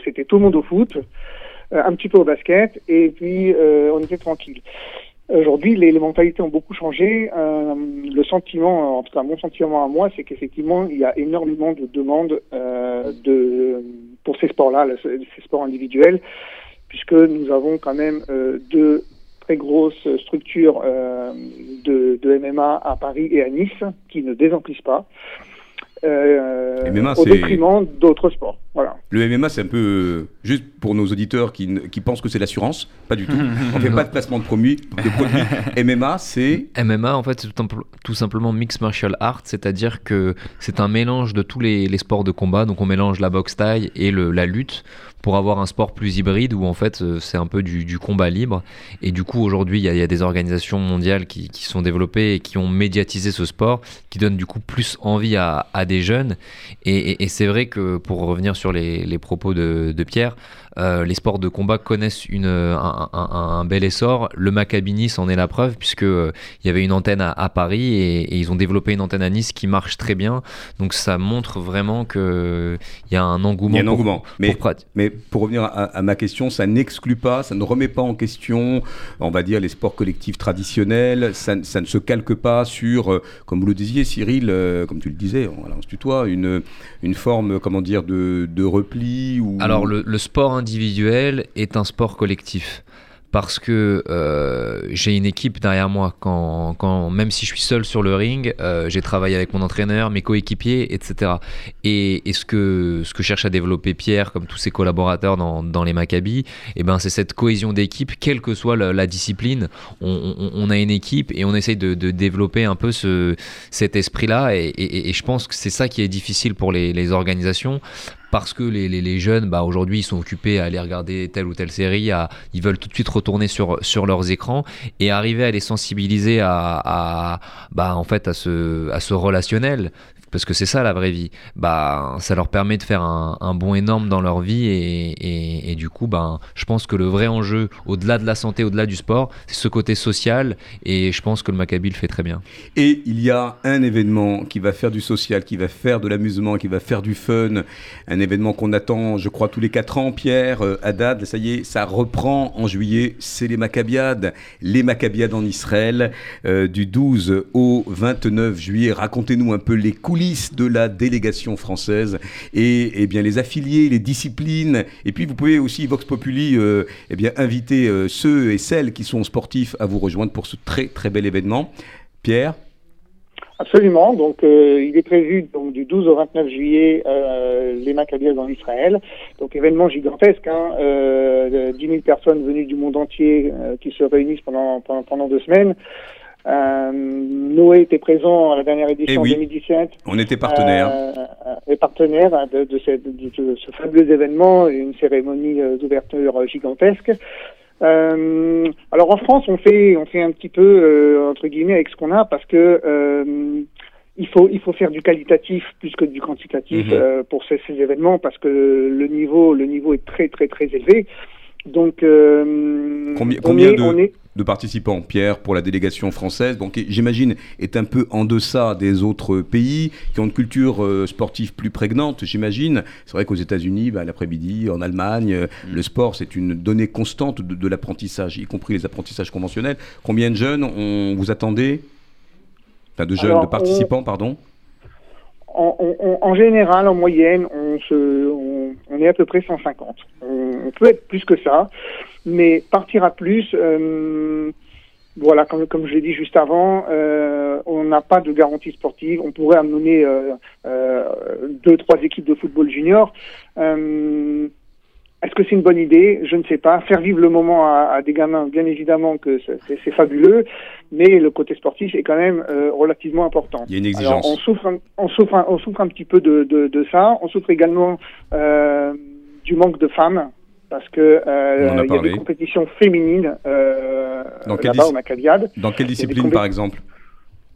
c'était tout le monde au foot, un petit peu au basket, et puis on était tranquille. Aujourd'hui, les, les, mentalités ont beaucoup changé. Euh, le sentiment, en tout cas mon sentiment à moi, c'est qu'effectivement, il y a énormément de demandes euh, de, pour ces sports-là, ces sports individuels, puisque nous avons quand même euh, deux très grosses structures euh, de, de, MMA à Paris et à Nice qui ne désemplissent pas. Euh, au détriment d'autres sports. Voilà. Le MMA, c'est un peu euh, juste pour nos auditeurs qui, qui pensent que c'est l'assurance. Pas du tout. On ne fait pas de placement de produits. De MMA, c'est. MMA, en fait, c'est tout, simplement mixed martial art, c'est-à-dire que c'est un mélange de tous les, les, sports de combat. Donc, on mélange la boxe taille et le, la lutte pour avoir un sport plus hybride où en fait euh, c'est un peu du, combat libre. Et du coup aujourd'hui il y, a des organisations mondiales qui, sont développées et qui ont médiatisé ce sport, qui donnent du coup plus envie à, des jeunes. Et, c'est vrai que pour revenir sur les, propos de Pierre, euh, les sports de combat connaissent une, un, un, un, bel essor. Le Maccabi Nice en est la preuve, puisque euh, il y avait une antenne à, à Paris et, et, ils ont développé une antenne à Nice qui marche très bien. Donc ça montre vraiment qu'il y a un engouement. Il y a un engouement. Pour, mais, pour mais pour revenir à, à, ma question, ça n'exclut pas, ça ne remet pas en question, on va dire, les sports collectifs traditionnels. Ça, ça ne se calque pas sur, euh, comme vous le disiez, Cyril, euh, comme tu le disais, voilà, on se tutoie, une, une forme, comment dire, de, de repli ou... Alors le, le sport individuel est un sport collectif parce que euh, j'ai une équipe derrière moi. Quand, quand, même si je suis seul sur le ring, euh, j'ai travaillé avec mon entraîneur, mes coéquipiers, etc. Et, ce, que, ce que cherche à développer Pierre, comme tous ses collaborateurs dans, dans les Maccabi, eh ben, c'est cette cohésion d'équipe, quelle que soit la, discipline. On, a une équipe et on essaye de, développer un peu ce, cet esprit-là. Et, je pense que c'est ça qui est difficile pour les organisations parce que les, les, jeunes, bah, aujourd'hui, ils sont occupés à aller regarder telle ou telle série, à, ils veulent tout de suite retourner sur, sur leurs écrans et arriver à les sensibiliser à, à bah, en fait, à ce, à ce relationnel parce que c'est ça la vraie vie, bah, ça leur permet de faire un, bond énorme dans leur vie et du coup, ben, je pense que le vrai enjeu, au-delà de la santé, au-delà du sport, c'est ce côté social et je pense que le Maccabi le fait très bien. Et il y a un événement qui va faire du social, qui va faire de l'amusement, qui va faire du fun, un événement qu'on attend, je crois, tous les 4 ans, Pierre, euh, Haddad, ça y est, ça reprend en juillet, c'est les Maccabiades, les Maccabiades en Israël, euh, du 12 au 29 juillet. Racontez-nous un peu les coulisses de la délégation française et, et, bien les affiliés, les disciplines. Et puis vous pouvez aussi, Vox Populi, euh, eh bien, inviter euh, ceux et celles qui sont sportifs à vous rejoindre pour ce très très bel événement. Pierre? Absolument. Donc, euh, il est prévu donc du 12 au 29 juillet les Maccabiades en Israël. Donc, événement gigantesque. Hein, euh, 10 000 personnes venues du monde entier qui se réunissent pendant, pendant, pendant deux semaines. Euh, Noé était présent à la dernière édition Eh oui. en 2017. On était partenaires. Euh, et partenaire de, de, cette- de- ce fabuleux événement, une cérémonie euh, d'ouverture gigantesque. Euh, alors en France, on fait, on fait un petit peu euh, entre guillemets avec ce qu'on a parce que euh, il faut, il faut faire du qualitatif plus que du quantitatif Mhm. euh, pour ces, ces événements parce que le niveau, le niveau est très très très élevé. Donc euh, Combien- on combien est- de- on est, de participants, Pierre, pour la délégation française, donc qui, j'imagine est un peu en deçà des autres pays qui ont une culture euh, sportive plus prégnante, j'imagine. C'est vrai qu'aux États-Unis, bah, l'après-midi, en Allemagne, euh, le sport c'est une donnée constante de, de l'apprentissage, y compris les apprentissages conventionnels. Combien de jeunes on vous attendez Enfin, de jeunes, Alors, de participants, pardon. En, général, en moyenne, on, se, on, est à peu près 150. On, on peut être plus que ça, mais partir à plus, euh, voilà, comme, comme je l'ai dit juste avant, euh, on n'a pas de garantie sportive. On pourrait amener euh, euh, deux, trois équipes de football junior. Euh, est-ce que c'est une bonne idée? Je ne sais pas. Faire vivre le moment à, à des gamins, bien évidemment que c'est- fabuleux, mais le côté sportif est quand même euh, relativement important. Il y a une Alors, exigence. on souffre, un- on souffre, un- on souffre un petit peu de, de, de ça. On souffre également euh, du manque de femmes parce que euh, il y a des compétitions féminines euh, là-bas au Maccabiade. Dans quelle discipline, par exemple?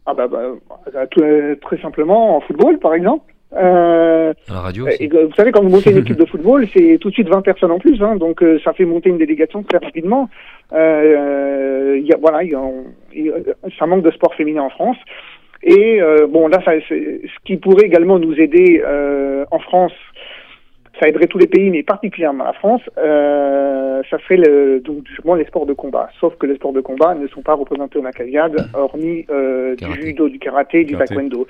Ah bah, bah, euh, tout- très simplement en football, par exemple. Euh, À la radio et, aussi. euh, vous savez, quand vous montez une équipe de football, c'est tout de suite 20 personnes en plus, hein, donc euh, ça fait monter une délégation très rapidement. Euh, il y a, voilà, il y a- on- y a- ça manque de sport féminin en France. Et euh, bon, là, ça, ce qui pourrait également nous aider euh, en France, ça aiderait tous les pays, mais particulièrement la France, euh, ça serait le, donc justement les sports de combat. Sauf que les sports de combat ne sont pas représentés au Maccabiade, hormis euh, du judo, du karaté, du taekwondo.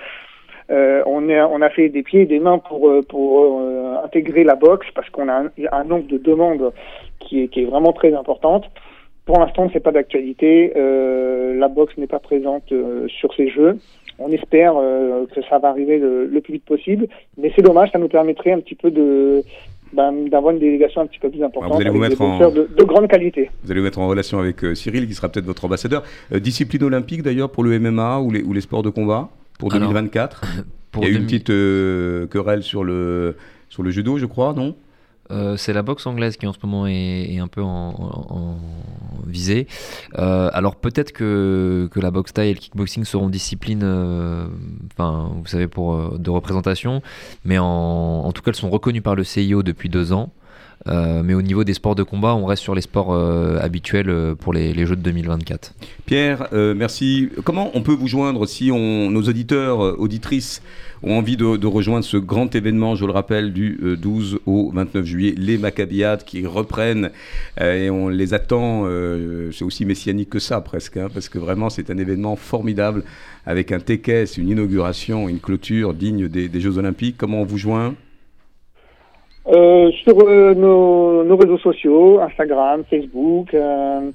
Euh, on, a fait des pieds et des mains pour, euh, pour euh, intégrer la boxe parce qu'on a un, nombre de demandes qui est, qui est vraiment très importante. Pour l'instant, c'est pas d'actualité. Euh, la boxe n'est pas présente sur ces jeux. On espère que ça va arriver le, le plus vite possible, mais c'est dommage. Ça nous permettrait un petit peu de ben, d'avoir une délégation un petit peu plus importante Ah, vous allez vous mettre des en- de, de grande qualité. Vous allez vous mettre en relation avec Cyril, qui sera peut-être votre ambassadeur. Discipline olympique, d'ailleurs, pour le MMA ou les, ou les sports de combat? Pour Alors, 2024 Pour Il y a eu une 2000 petite euh, querelle sur le, sur le judo, je crois, non? Euh, c'est la boxe anglaise qui en ce moment est, est un peu en, en- en visée. Euh, alors peut-être que, que la boxe taille et le kickboxing seront disciplines, euh, enfin vous savez pour de représentation, mais en, en tout cas elles sont reconnues par le CIO depuis deux ans. Euh, mais au niveau des sports de combat, on reste sur les sports euh, habituels euh, pour les, Jeux de 2024. Pierre, merci. Comment on peut vous joindre si nos auditeurs, auditrices ont envie de, rejoindre ce grand événement, je le rappelle, du euh, 12 au 29 juillet, les Maccabiades qui reprennent et on les attend. c'est aussi messianique que ça presque, hein, parce que vraiment c'est un événement formidable avec un TKS, une inauguration, une clôture digne des, des Jeux Olympiques. Comment on vous joint? Euh, sur euh, nos, nos réseaux sociaux, Instagram, Facebook, euh,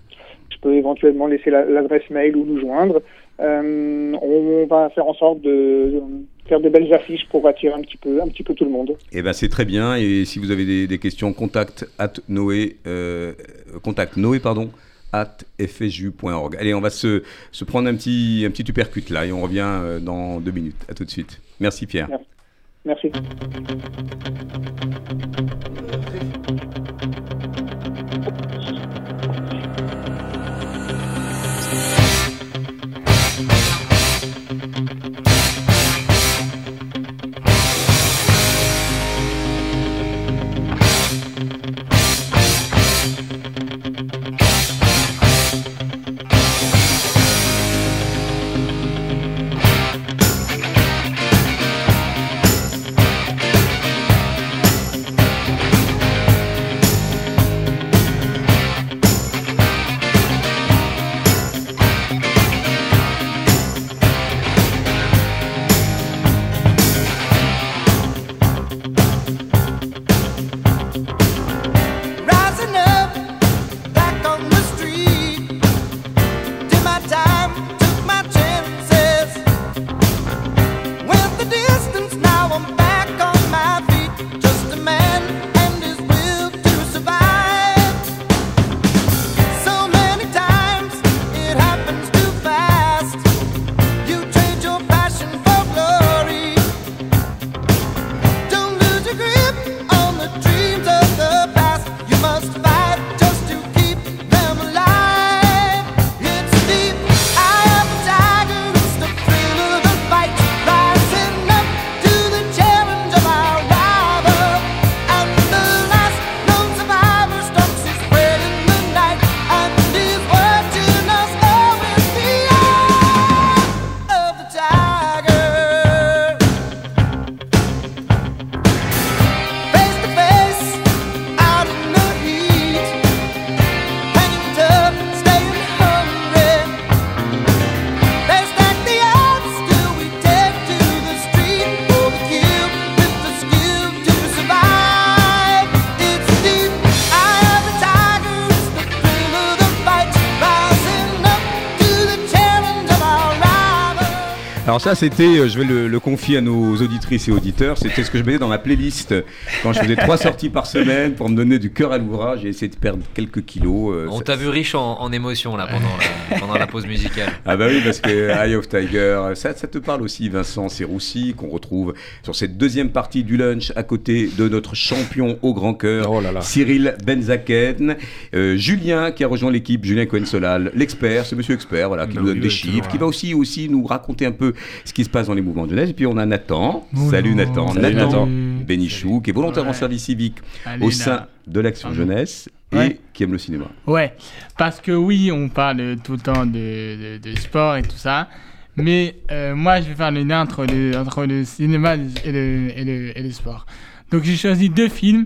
je peux éventuellement laisser la- l'adresse mail ou nous joindre. On va faire en sorte de, faire de belles affiches pour attirer un petit peu, un petit peu tout le monde. Eh ben c'est très bien. Et si vous avez des, des questions, contact at Noé, contact Noé pardon at fsju.org. Allez, on va se, se prendre un petit un petit uppercut là et on revient dans deux minutes. À tout de suite. Merci Pierre. Merci. Merci. Euh, Alors ça, c'était, euh, je vais le, le confier à nos auditrices et auditeurs, c'était ce que je mettais dans ma playlist quand je faisais trois sorties par semaine pour me donner du cœur à l'ouvrage et essayer de perdre quelques kilos. euh, On t'a vu riche en, en émotions là pendant la, pendant la pause musicale. Ah bah oui, parce que Eye of Tiger, ça, ça te parle aussi, Vincent Serroussi, qu'on retrouve sur cette deuxième partie du lunch à côté de notre champion au grand cœur, Oh là là. Cyril Benzaken, Euh, Julien qui a rejoint l'équipe, Julien Cohen-Solal, l'expert, ce monsieur expert, voilà, qui Bah nous donne oui, des chiffres, qui va aussi, aussi nous raconter un peu ce qui se passe dans les mouvements de jeunesse. Et puis on a Nathan, Bonjour. salut Nathan, Salut Nathan Nathan. Bénichou, qui est volontaire en service civique Allez, au sein de l'Action. Jeunesse et Ouais. qui aime le cinéma. Ouais, parce que oui, on parle tout le temps de, de, de sport et tout ça, mais euh, moi, je vais faire le lien entre le, entre le cinéma et le, et le, et le sport. Donc, j'ai choisi deux films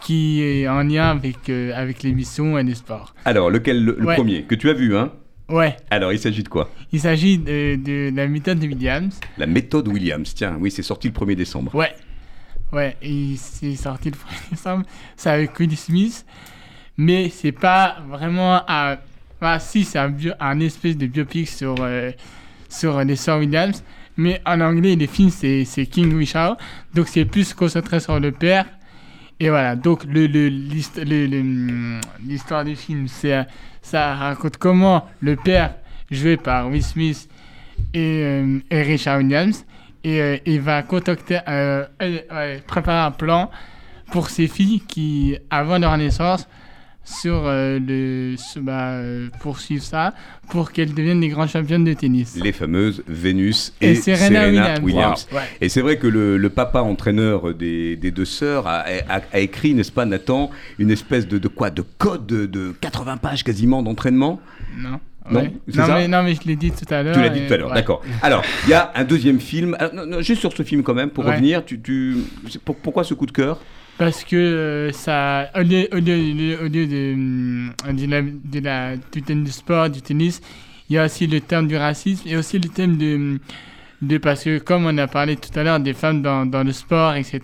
qui est en lien avec, euh, avec l'émission et le sport. Alors, lequel, le, le Ouais. premier, que tu as vu, hein? Ouais, Alors, il s'agit de quoi? Il s'agit de, de la méthode de Williams. La méthode Williams, tiens, oui, c'est sorti le 1er décembre. Ouais, ouais, c'est sorti le 1er décembre. C'est avec Will Smith, mais c'est pas vraiment un. Enfin, si, c'est un, bio- un espèce de biopic sur, euh, sur les sœurs Williams, mais en anglais, le film c'est King Richard, donc c'est plus concentré sur le père. Et voilà, donc le, le, le- le, l'histoire du film, c'est, ça raconte comment le père, joué par Will Smith et, euh, Richard Williams, et euh, il va contacter, euh, préparer un plan pour ses filles qui, avant leur naissance, sur euh, le, bah, euh, poursuivre ça pour qu'elles deviennent des grandes championnes de tennis. Les fameuses Vénus et, Et Serena Williams. Williams. Ouais. Et c'est vrai que le, le papa entraîneur des, des deux sœurs a, a- a écrit, n'est-ce pas, Nathan, une espèce de, de quoi De code de, de 80 pages quasiment d'entraînement? Non. Non, Ouais. non, ça? mais, non, mais je l'ai dit tout à l'heure. Tu l'as dit tout à l'heure, ouais. d'accord. Alors, il y a un deuxième film. Ah, non, juste sur ce film quand même, pour revenir, tu, tu, pour- pourquoi ce coup de cœur? Parce que euh, ça, au lieu, au lieu, au lieu- de, la, de du, tennis, du sport, du tennis, il y a aussi le thème du racisme et aussi le thème de, hum, de parce que comme on a parlé tout à l'heure des femmes dans, dans le sport, etc.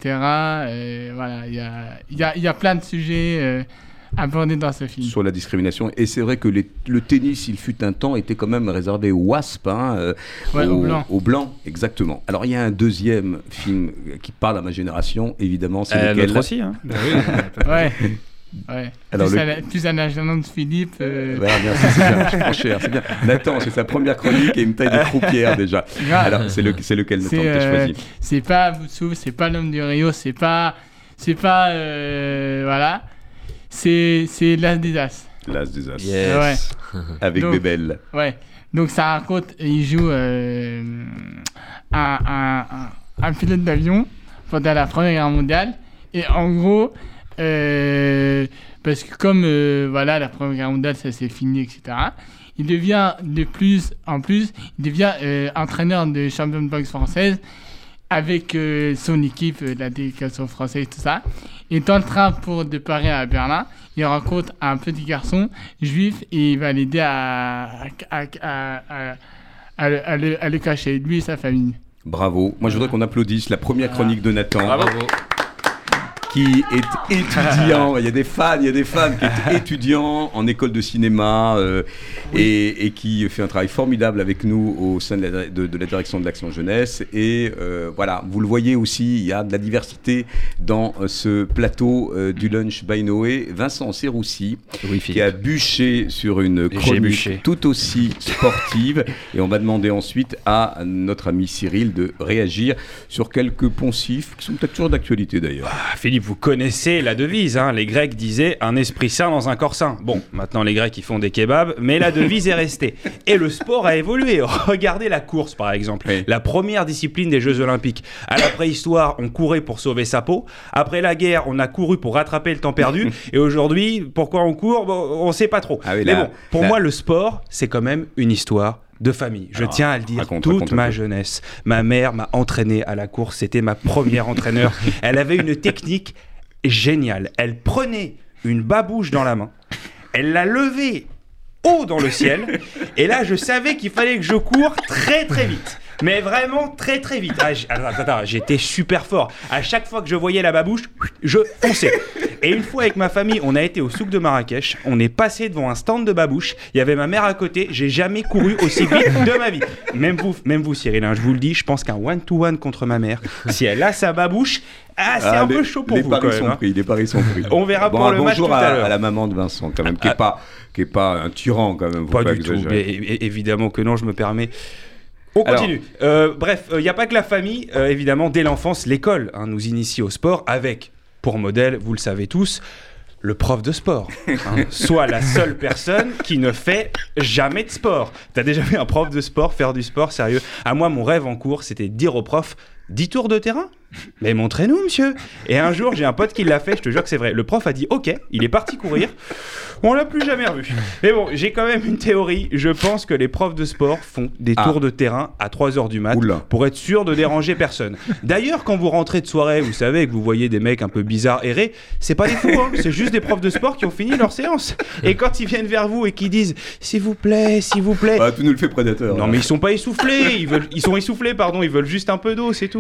euh, voilà, il y a, y, a, y a plein de sujets euh, dans ce film. sur la discrimination. Et c'est vrai que les- le tennis, il fut un temps, était quand même réservé aux WASP, hein, euh, Ouais, aux Blancs. aux Blancs, exactement. Alors, il y a un deuxième film qui parle à ma génération, évidemment, c'est Euh, lequel? aussi, hein. Ouais. ouais. Alors, plus, le- à la, plus à l'âge de Philippe. euh, Voilà, bien, c'est c'est bien, je prends cher, c'est bien. Nathan, c'est sa première chronique et me taille des croupières déjà. grave. Alors, c'est le, c'est lequel, Nathan, C'est, que tu as euh, choisi? c'est pas Boutsou, c'est pas l'homme du Rio, c'est pas. C'est pas. euh, voilà. C'est, c'est l'As des As. L'As des As, Yes. avec Donc- Bébel. Ouais. Donc ça raconte, il joue euh, un, un, un, un pilote d'avion pendant la Première Guerre mondiale. Et en gros, euh, parce que comme euh, voilà, la Première Guerre mondiale, ça s'est fini, etc., il devient de plus en plus, il devient euh, entraîneur de champion de boxe française avec euh, son équipe, euh, la délégation française, tout ça. Et dans le train pour de Paris à Berlin, il rencontre un petit garçon juif et il va l'aider à, à, à, à, à- à le- à le, à le cacher, lui et sa famille. Bravo. Moi, je voudrais qu'on applaudisse la première chronique de Nathan. Bravo. Qui est étudiant. Il y a des fans, il y a des fans qui est étudiant en école de cinéma euh, et, et qui fait un travail formidable avec nous au sein de la, de- de la direction de l'action jeunesse. Et euh, voilà, vous le voyez aussi, il y a de la diversité dans euh, ce plateau euh, du lunch by Noé. Vincent Serroussi Oui, qui a bûché sur une chronique tout aussi sportive. et on va demander ensuite à notre ami Cyril de réagir sur quelques poncifs qui sont peut-être toujours d'actualité d'ailleurs. Ah, Philippe, vous connaissez la devise. hein. Les Grecs disaient un esprit sain dans un corps sain. Bon, maintenant les Grecs ils font des kebabs, mais la devise est restée. Et le sport a évolué. Regardez la course par exemple. Oui. La première discipline des Jeux Olympiques. À la préhistoire, on courait pour sauver sa peau. Après la guerre, on a couru pour rattraper le temps perdu. Et aujourd'hui, pourquoi on court? Bon, On sait pas trop. Ah oui, mais là- bon, pour là- moi, le sport, c'est quand même une histoire de famille. Je Alors, tiens à le dire. raconte, Toute raconte ma jeunesse, ma mère m'a entraîné à la course. C'était ma première entraîneur. Elle avait une technique géniale. Elle prenait une babouche dans la main, elle la levait haut dans le ciel, et là, je savais qu'il fallait que je cours très très vite. Mais vraiment très très vite. Ah, j- attends, attends, attends, j'étais super fort. À chaque fois que je voyais la babouche, je fonçais. Et une fois avec ma famille, on a été au souk de Marrakech. On est passé devant un stand de babouche. Il y avait ma mère à côté. J'ai jamais couru aussi vite de ma vie. Même vous, même vous, Cyril, hein, je vous le dis, je pense qu'un one-to-one contre ma mère, si elle a sa babouche, ah, c'est Ah, un les- peu chaud pour les vous paris quand même. sont hein. pris, les paris sont pris. On verra pour un le match bonjour tout à l'heure. la maman de Vincent, quand même, qui Ah, est pas, qui est pas un tyran, quand même. faut Pas du tout, exagérer. mais é- é- évidemment que non, je me permets. On Alors- continue. Euh, bref, il n'y a pas que la famille, euh, évidemment, dès l'enfance, l'école hein, nous initie au sport avec, pour modèle, vous le savez tous, le prof de sport. hein. soit la seule personne qui ne fait jamais de sport. T'as déjà vu un prof de sport faire du sport, sérieux? À moi, mon rêve en cours, c'était de dire au prof 10 tours de terrain Mais montrez-nous, monsieur Et un jour, j'ai un pote qui l'a fait, je te jure que c'est vrai. Le prof a dit OK, il est parti courir. On l'a plus jamais revu. Mais bon, j'ai quand même une théorie. Je pense que les profs de sport font des Ah. tours de terrain à 3h du mat Oula. pour être sûr de déranger personne. D'ailleurs, quand vous rentrez de soirée, vous savez que vous voyez des mecs un peu bizarres errer, c'est pas des fous, hein. c'est juste des profs de sport qui ont fini leur séance. Et quand ils viennent vers vous et qu'ils disent s'il vous plaît, s'il vous plaît, Ah, tu nous le fais prédateur. non, mais ils sont pas essoufflés. Ils, veulent, ils sont essoufflés, pardon. Ils veulent juste un peu d'eau, c'est tout.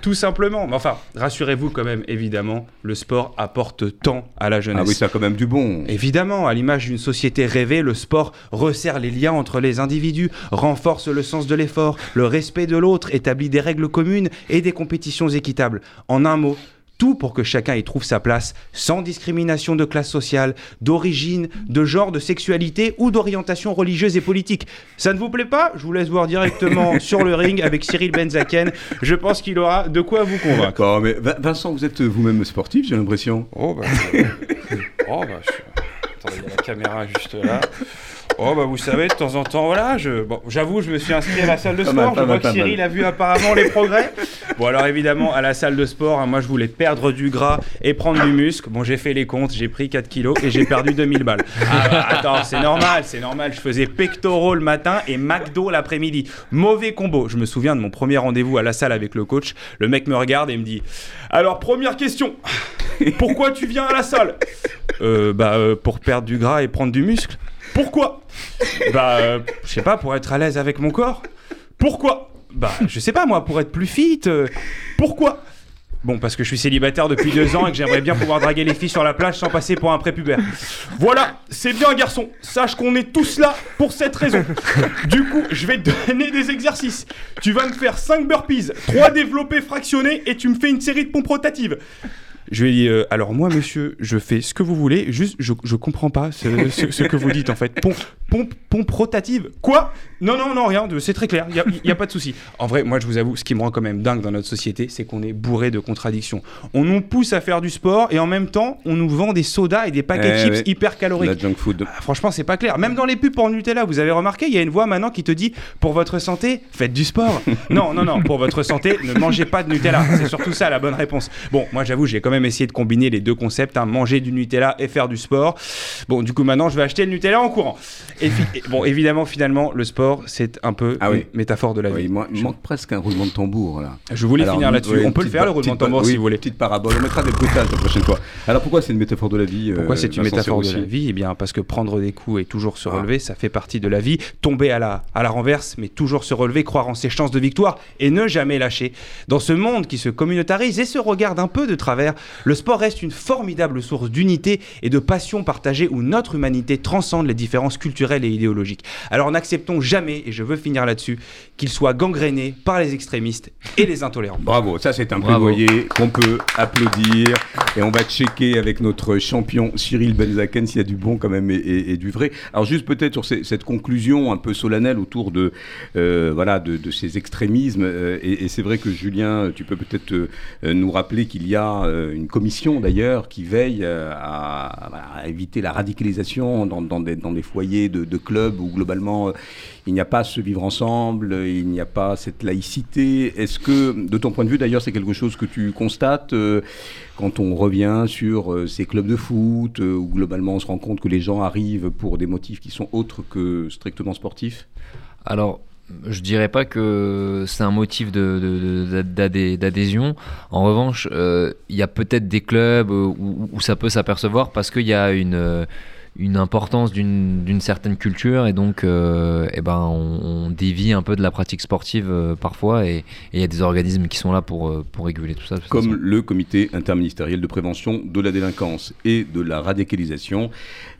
Tout simplement. Mais enfin, rassurez-vous quand même, évidemment, le sport apporte tant à la jeunesse. Ah oui, ça a quand même du bon. Évidemment, à l'image d'une société rêvée, le sport resserre les liens entre les individus, renforce le sens de l'effort, le respect de l'autre, établit des règles communes et des compétitions équitables. En un mot, tout pour que chacun y trouve sa place, sans discrimination de classe sociale, d'origine, de genre, de sexualité ou d'orientation religieuse et politique. Ça ne vous plaît pas? Je vous laisse voir directement sur le ring avec Cyril Benzaken. Je pense qu'il aura de quoi vous convaincre. D'accord, mais Vin- Vincent, vous êtes vous-même sportif, j'ai l'impression. Oh bah, oh bah, je- attendez, il y a la caméra juste là. Oh bah vous savez, de temps en temps, voilà, je, bon, j'avoue, je me suis inscrit à la salle de sport. mal, je vois mal, que Cyril mal. a vu apparemment les progrès. Bon alors évidemment, à la salle de sport, hein, moi je voulais perdre du gras et prendre du muscle. Bon j'ai fait les comptes, j'ai pris 4 kilos et j'ai perdu 2000 balles. Ah bah, attends, c'est normal, c'est normal. Je faisais pectoraux le matin et McDo l'après-midi. Mauvais combo. Je me souviens de mon premier rendez-vous à la salle avec le coach. Le mec me regarde et me dit Alors première question, pourquoi tu viens à la salle? Euh, Bah euh, pour perdre du gras et prendre du muscle. Pourquoi? Bah euh, je sais pas, pour être à l'aise avec mon corps. Pourquoi? Bah je sais pas moi, pour être plus fit. euh, pourquoi? Bon, parce que je suis célibataire depuis deux ans et que j'aimerais bien pouvoir draguer les filles sur la plage sans passer pour un prépubère. Voilà, c'est bien garçon. Sache qu'on est tous là pour cette raison. Du coup, je vais te donner des exercices. Tu vas me faire 5 burpees, 3 développés fractionnés et tu me fais une série de pompes rotatives. Je lui ai dit, euh, alors moi, monsieur, je fais ce que vous voulez, juste, je, je comprends pas ce, ce- ce que vous dites en fait. Pompe, pompe, pompe rotative. Quoi? Non, non, non, rien, c'est très clair, il n'y a, y a pas de souci. En vrai, moi, je vous avoue, ce qui me rend quand même dingue dans notre société, c'est qu'on est bourré de contradictions. On nous pousse à faire du sport et en même temps, on nous vend des sodas et des paquets de Eh chips ouais. hyper caloriques. La junk food. Ah, Franchement, c'est pas clair. Même dans les pubs pour Nutella, vous avez remarqué, il y a une voix maintenant qui te dit pour votre santé, faites du sport. non, non, non, pour votre santé, ne mangez pas de Nutella. C'est surtout ça la bonne réponse. Bon, moi j'avoue, j'ai quand même essayé de combiner les deux concepts, hein, manger du Nutella et faire du sport. Bon, du coup, maintenant, je vais acheter le Nutella en courant. Et bon, évidemment, finalement, le sport, c'est un peu Ah oui. une métaphore de la Oui, vie. moi, il manque presque un roulement de tambour là. Je voulais Alors, finir là-dessus. ouais, On peut le faire, le roulement de tambour, oui, si vous voulez. Petite parabole, on mettra des brutales la prochaine fois. Alors pourquoi c'est une métaphore de la vie Pourquoi euh, c'est une métaphore de la vie? Eh bien, parce que prendre des coups et toujours se Ah. relever, ça fait partie de la vie. Tomber à la, à la renverse, mais toujours se relever, croire en ses chances de victoire et ne jamais lâcher. Dans ce monde qui se communautarise et se regarde un peu de travers, le sport reste une formidable source d'unité et de passion partagée où notre humanité transcende les différences culturelles et idéologiques. Alors n'acceptons jamais, et je veux finir là-dessus, qu'il soit gangréné par les extrémistes et les intolérants. Bravo, ça c'est un plaidoyer qu'on peut applaudir et on va checker avec notre champion Cyril Benzaken s'il y a du bon quand même et, et- et du vrai. Alors juste peut-être sur ces- cette conclusion un peu solennelle autour de euh, voilà de, de ces extrémismes euh, et, et c'est vrai que Julien, tu peux peut-être euh, euh, nous rappeler qu'il y a euh, une commission d'ailleurs qui veille euh, à, éviter la radicalisation dans, des, foyers de, clubs où globalement euh, il n'y a pas ce vivre ensemble, il n'y a pas cette laïcité. Est-ce que, de ton point de vue d'ailleurs, c'est quelque chose que tu constates euh, quand on revient sur ces clubs de foot, où globalement on se rend compte que les gens arrivent pour des motifs qui sont autres que strictement sportifs? Alors, je dirais pas que c'est un motif d'adhésion. En revanche, euh, il y a peut-être des clubs euh, où, où ça peut s'apercevoir parce qu'il y a une, euh, une importance d'une certaine culture et donc euh, eh ben on, on dévie un peu de la pratique sportive euh, parfois et il y a des organismes qui sont là pour, pour réguler tout ça. Comme façon. le comité interministériel de prévention de la délinquance et de la radicalisation.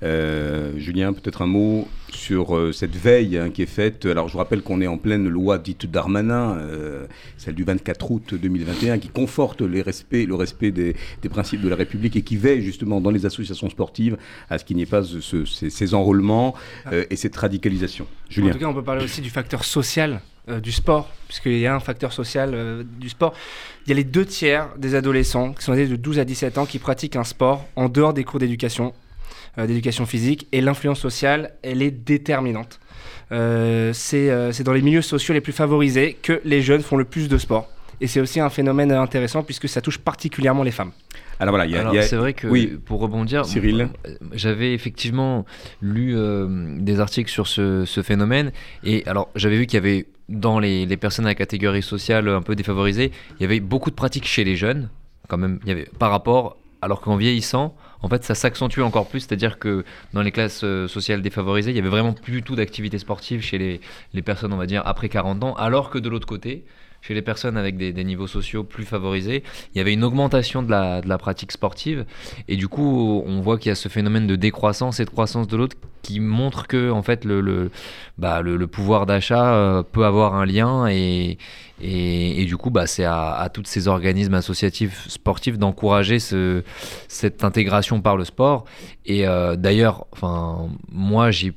Julien, peut-être un mot sur euh, cette veille hein, qui est faite. Alors je vous rappelle qu'on est en pleine loi dite Darmanin, euh, celle du 24 août 2021, qui conforte les respects, le respect des, des principes de la République et qui veille justement dans les associations sportives à ce qu'il n'y ait pas ce- ce- ces, ces enrôlements euh, et cette radicalisation. En Julien. tout cas, on peut parler aussi du facteur social euh, du sport, puisqu'il y a un facteur social euh, du sport. Il y a les deux tiers des adolescents qui sont âgés de 12 à 17 ans qui pratiquent un sport en dehors des cours d'éducation, euh, d'éducation physique, et l'influence sociale, elle est déterminante. Euh, c'est euh, c'est dans les milieux sociaux les plus favorisés que les jeunes font le plus de sport. Et c'est aussi un phénomène euh, intéressant puisque ça touche particulièrement les femmes. Alors voilà, il y a, c'est vrai que oui. pour rebondir, Cyril. euh, j'avais effectivement lu euh, des articles sur ce, ce phénomène et alors j'avais vu qu'il y avait dans les, les personnes à la catégorie sociale un peu défavorisée, il y avait beaucoup de pratiques chez les jeunes, quand même, il y avait par rapport, alors qu'en vieillissant, en fait, ça s'accentue encore plus, c'est-à-dire que dans les classes euh, sociales défavorisées, il y avait vraiment plus du tout d'activité sportive chez les, les personnes, on va dire, après 40 ans, alors que de l'autre côté, chez les personnes avec des, niveaux sociaux plus favorisés, il y avait une augmentation de la, de la pratique sportive. Et du coup, on voit qu'il y a ce phénomène de décroissance et de croissance de l'autre qui montre que en fait, le, le, bah, le pouvoir d'achat euh, peut avoir un lien. Et, et, du coup, bah, c'est à, à tous ces organismes associatifs sportifs d'encourager ce, cette intégration par le sport. Et euh, d'ailleurs, moi, j'ai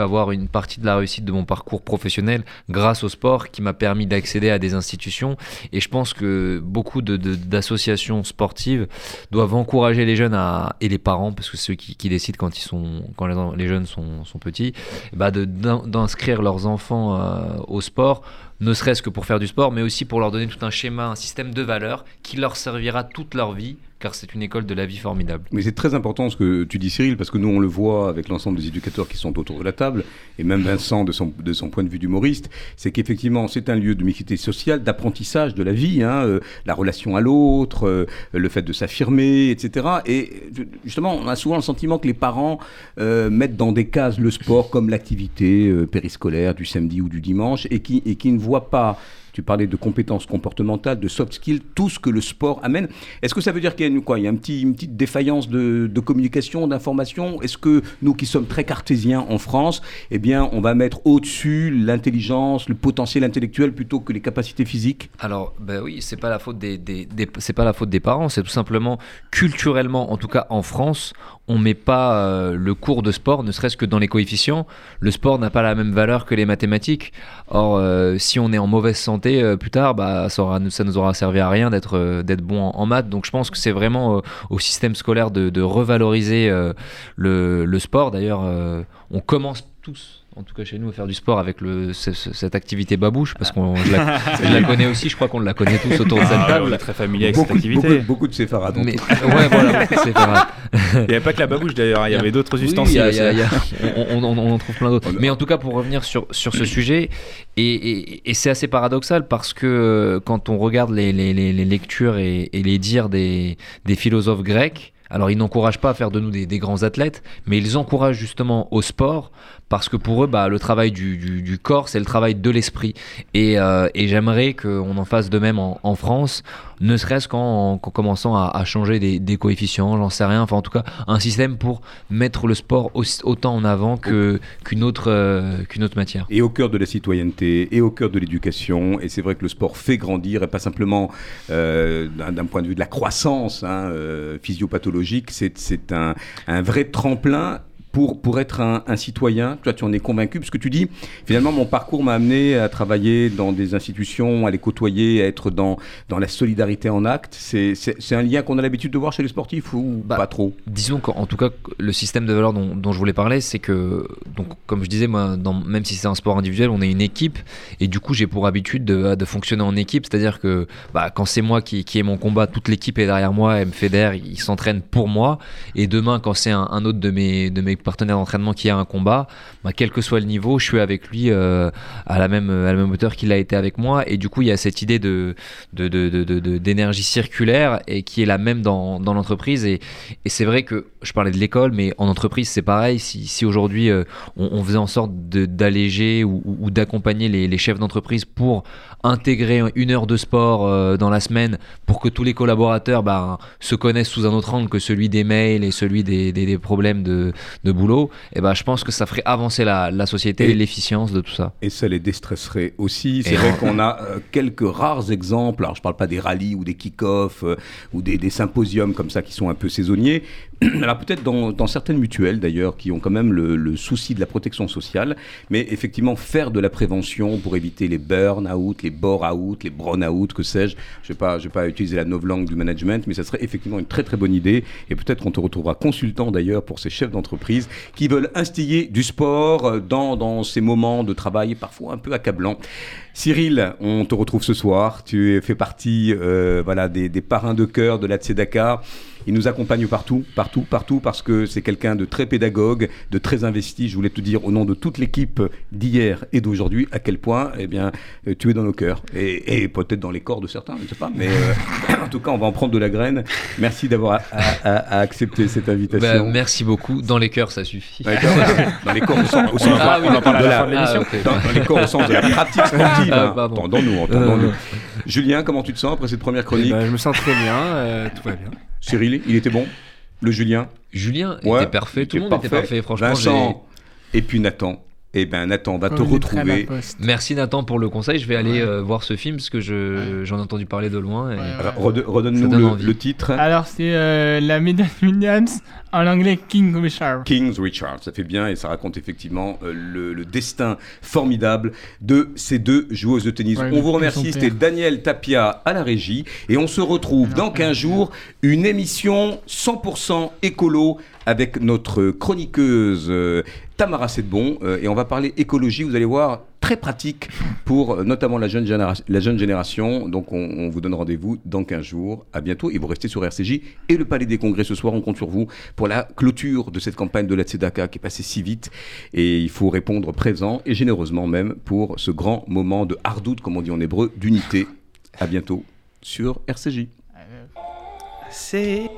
avoir une partie de la réussite de mon parcours professionnel grâce au sport qui m'a permis d'accéder à des institutions. Et je pense que beaucoup d'associations sportives doivent encourager les jeunes et les parents parce que ceux qui, décident quand ils sont quand les, jeunes sont, sont petits bah d'inscrire leurs enfants euh, au sport ne serait-ce que pour faire du sport mais aussi pour leur donner tout un schéma un système de valeurs qui leur servira toute leur vie car c'est une école de la vie formidable Mais c'est très important ce que tu dis Cyril, parce que nous on le voit avec l'ensemble des éducateurs qui sont autour de la table, et même Vincent de son, point de vue d'humoriste, c'est qu'effectivement c'est un lieu de mixité sociale, d'apprentissage de la vie, hein, euh, la relation à l'autre, euh, le fait de s'affirmer, etc. Et justement on a souvent le sentiment que les parents euh, mettent dans des cases le sport comme l'activité périscolaire du samedi ou du dimanche, et qui, et qui ne voient pas... Tu parlais de compétences comportementales, de soft skills, tout ce que le sport amène. Est-ce que ça veut dire qu'il y a une, quoi, il y a une petite défaillance de, communication, d'information? Est-ce que nous qui sommes très cartésiens en France, eh bien, on va mettre au-dessus l'intelligence, le potentiel intellectuel plutôt que les capacités physiques? Alors, ben oui, c'est pas c'est pas la faute des parents, c'est tout simplement culturellement, en tout cas en France, on met pas euh, le cours de sport, ne serait-ce que dans les coefficients. Le sport n'a pas la même valeur que les mathématiques. Or, euh, si on est en mauvaise santé euh, plus tard, bah, ça, aura, nous aura servi à rien d'être bon en, maths. Donc, je pense que c'est vraiment au système scolaire de, revaloriser le, sport. D'ailleurs, on commence tous. En tout cas chez nous, à faire du sport avec le, ce- ce- cette activité babouche, parce qu'on je la, je la connais aussi, je crois qu'on la connaît tous autour de cette Ah, ouais, table. on est très familier avec beaucoup, cette activité. beaucoup, beaucoup de séfarades. Mais, ouais, voilà. Il n'y avait pas que la babouche d'ailleurs, il y avait d'autres Oui, ustensiles. a- aussi. il y a- il y a- on, on- on en trouve plein d'autres. Mais en tout cas, pour revenir sur, sur ce sujet, et, et- et c'est assez paradoxal parce que euh, quand on regarde les, les- les- les lectures et, et les dires des, des philosophes grecs, alors ils n'encouragent pas à faire de nous des, des grands athlètes, mais ils encouragent justement au sport parce que pour eux, bah, le travail du, corps, c'est le travail de l'esprit. Et, euh, j'aimerais qu'on en fasse de même en, France, ne serait-ce qu'en commençant à, changer des, coefficients, j'en sais rien. Enfin, en tout cas, un système pour mettre le sport autant en avant euh, qu'une autre matière. et au cœur de la citoyenneté et au cœur de l'éducation. Et c'est vrai que le sport fait grandir et pas simplement euh, d'un point de vue de la croissance hein, physiopathologique. C'est un vrai tremplin. Pour, pour être un, un citoyen, toi tu en es convaincu, parce que tu dis, finalement mon parcours m'a amené à travailler dans des institutions, à les côtoyer, à être dans, dans la solidarité en acte. C'est un lien qu'on a l'habitude de voir chez les sportifs ou Bah, pas trop? Disons qu'en tout cas, le système de valeurs dont, dont je voulais parler, c'est que, donc, comme je disais, moi, dans, même si c'est un sport individuel, on est une équipe, et du coup, j'ai pour habitude de, de fonctionner en équipe, c'est-à-dire que bah, quand c'est moi qui, qui ai mon combat, toute l'équipe est derrière moi, elle me fédère, ils s'entraînent pour moi, et demain, quand c'est un, un autre de mes, de mes partenaire d'entraînement qui a un combat, bah, quel que soit le niveau, je suis avec lui euh, à, la même, hauteur qu'il a été avec moi. Et du coup, il y a cette idée d'énergie circulaire qui est la même dans, l'entreprise. Et c'est vrai que je parlais de l'école, mais en entreprise, c'est pareil. Si, si aujourd'hui, euh, on, on faisait en sorte d'alléger ou, ou- ou d'accompagner les, les chefs d'entreprise pour intégrer une heure de sport euh, dans la semaine pour que tous les collaborateurs bah, se connaissent sous un autre angle que celui des mails et celui des, des- des problèmes de, de boulot, et ben je pense que ça ferait avancer la, la société Et- et l'efficience de tout ça. Et ça les déstresserait aussi. C'est vrai on- qu'on a euh, quelques rares exemples. Alors, je parle pas des rallyes ou des kick-offs ou des, des symposiums comme ça qui sont un peu saisonniers. Alors, peut-être dans, dans certaines mutuelles d'ailleurs qui ont quand même le, le souci de la protection sociale. Mais effectivement, faire de la prévention pour éviter les burn-out, les bore-out, les brown-out, que sais-je. Je ne vais, vais pas utiliser la novlangue du management, mais ça serait effectivement une très très bonne idée. Et peut-être qu'on te retrouvera consultant d'ailleurs pour ces chefs d'entreprise qui veulent instiller du sport euh, dans, dans ces moments de travail parfois un peu accablants. Cyril, on te retrouve ce soir. Tu fais partie euh, voilà, des, des parrains de cœur de la Tzedaka. Il nous accompagne partout, partout, partout, parce que c'est quelqu'un de très pédagogue, de très investi. Je voulais te dire au nom de toute l'équipe d'hier et d'aujourd'hui à quel point eh bien, euh, tu es dans nos cœurs et, et peut-être dans les corps de certains, je ne sais pas. Mais euh, en tout cas, on va en prendre de la graine. Merci d'avoir accepté cette Bah, invitation. merci beaucoup. Dans les cœurs, ça suffit. Dans les corps au sens, au sens- Ah oui, on en parle à la fin Ah, de l'émission. Dans, dans les corps au sens de la pratique sportive. Ah, hein. Entendons-nous, entendons-nous. Euh. Julien, comment tu te sens après cette première Eh chronique ben, je me sens très bien, euh, tout va bien. Cyril, il était bon Le Julien Julien Ouais, était parfait, tout le monde était parfait. Franchement, Vincent et puis Nathan. Eh ben Nathan va te retrouver. Merci Nathan pour le conseil. Je vais aller Ouais. euh, voir ce film parce que je j'en ai entendu parler de loin. et- Ouais, ouais. Alors, rede- redonne-nous le, titre. Alors, c'est euh, la médaille Williams, en anglais King Richard. Kings Richard, ça fait bien et ça raconte effectivement euh, le, le destin formidable de ces deux joueuses de tennis. Ouais, on vous remercie, c'était Daniel Tapia à la régie et on se retrouve dans 15 jours, une émission 100% écolo avec notre chroniqueuse euh, Tamara Sedbon euh, et on va parler écologie, vous allez voir, très pratique pour euh, notamment la jeune, génération. Donc on, on vous donne rendez-vous dans 15 jours. À bientôt et vous restez sur RCJ et le Palais des Congrès ce soir. On compte sur vous pour la clôture de cette campagne de la Tzedaka qui est passée si vite et il faut répondre présent et généreusement même pour ce grand moment de hardout, comme on dit en hébreu, d'unité. À bientôt sur RCJ. C'est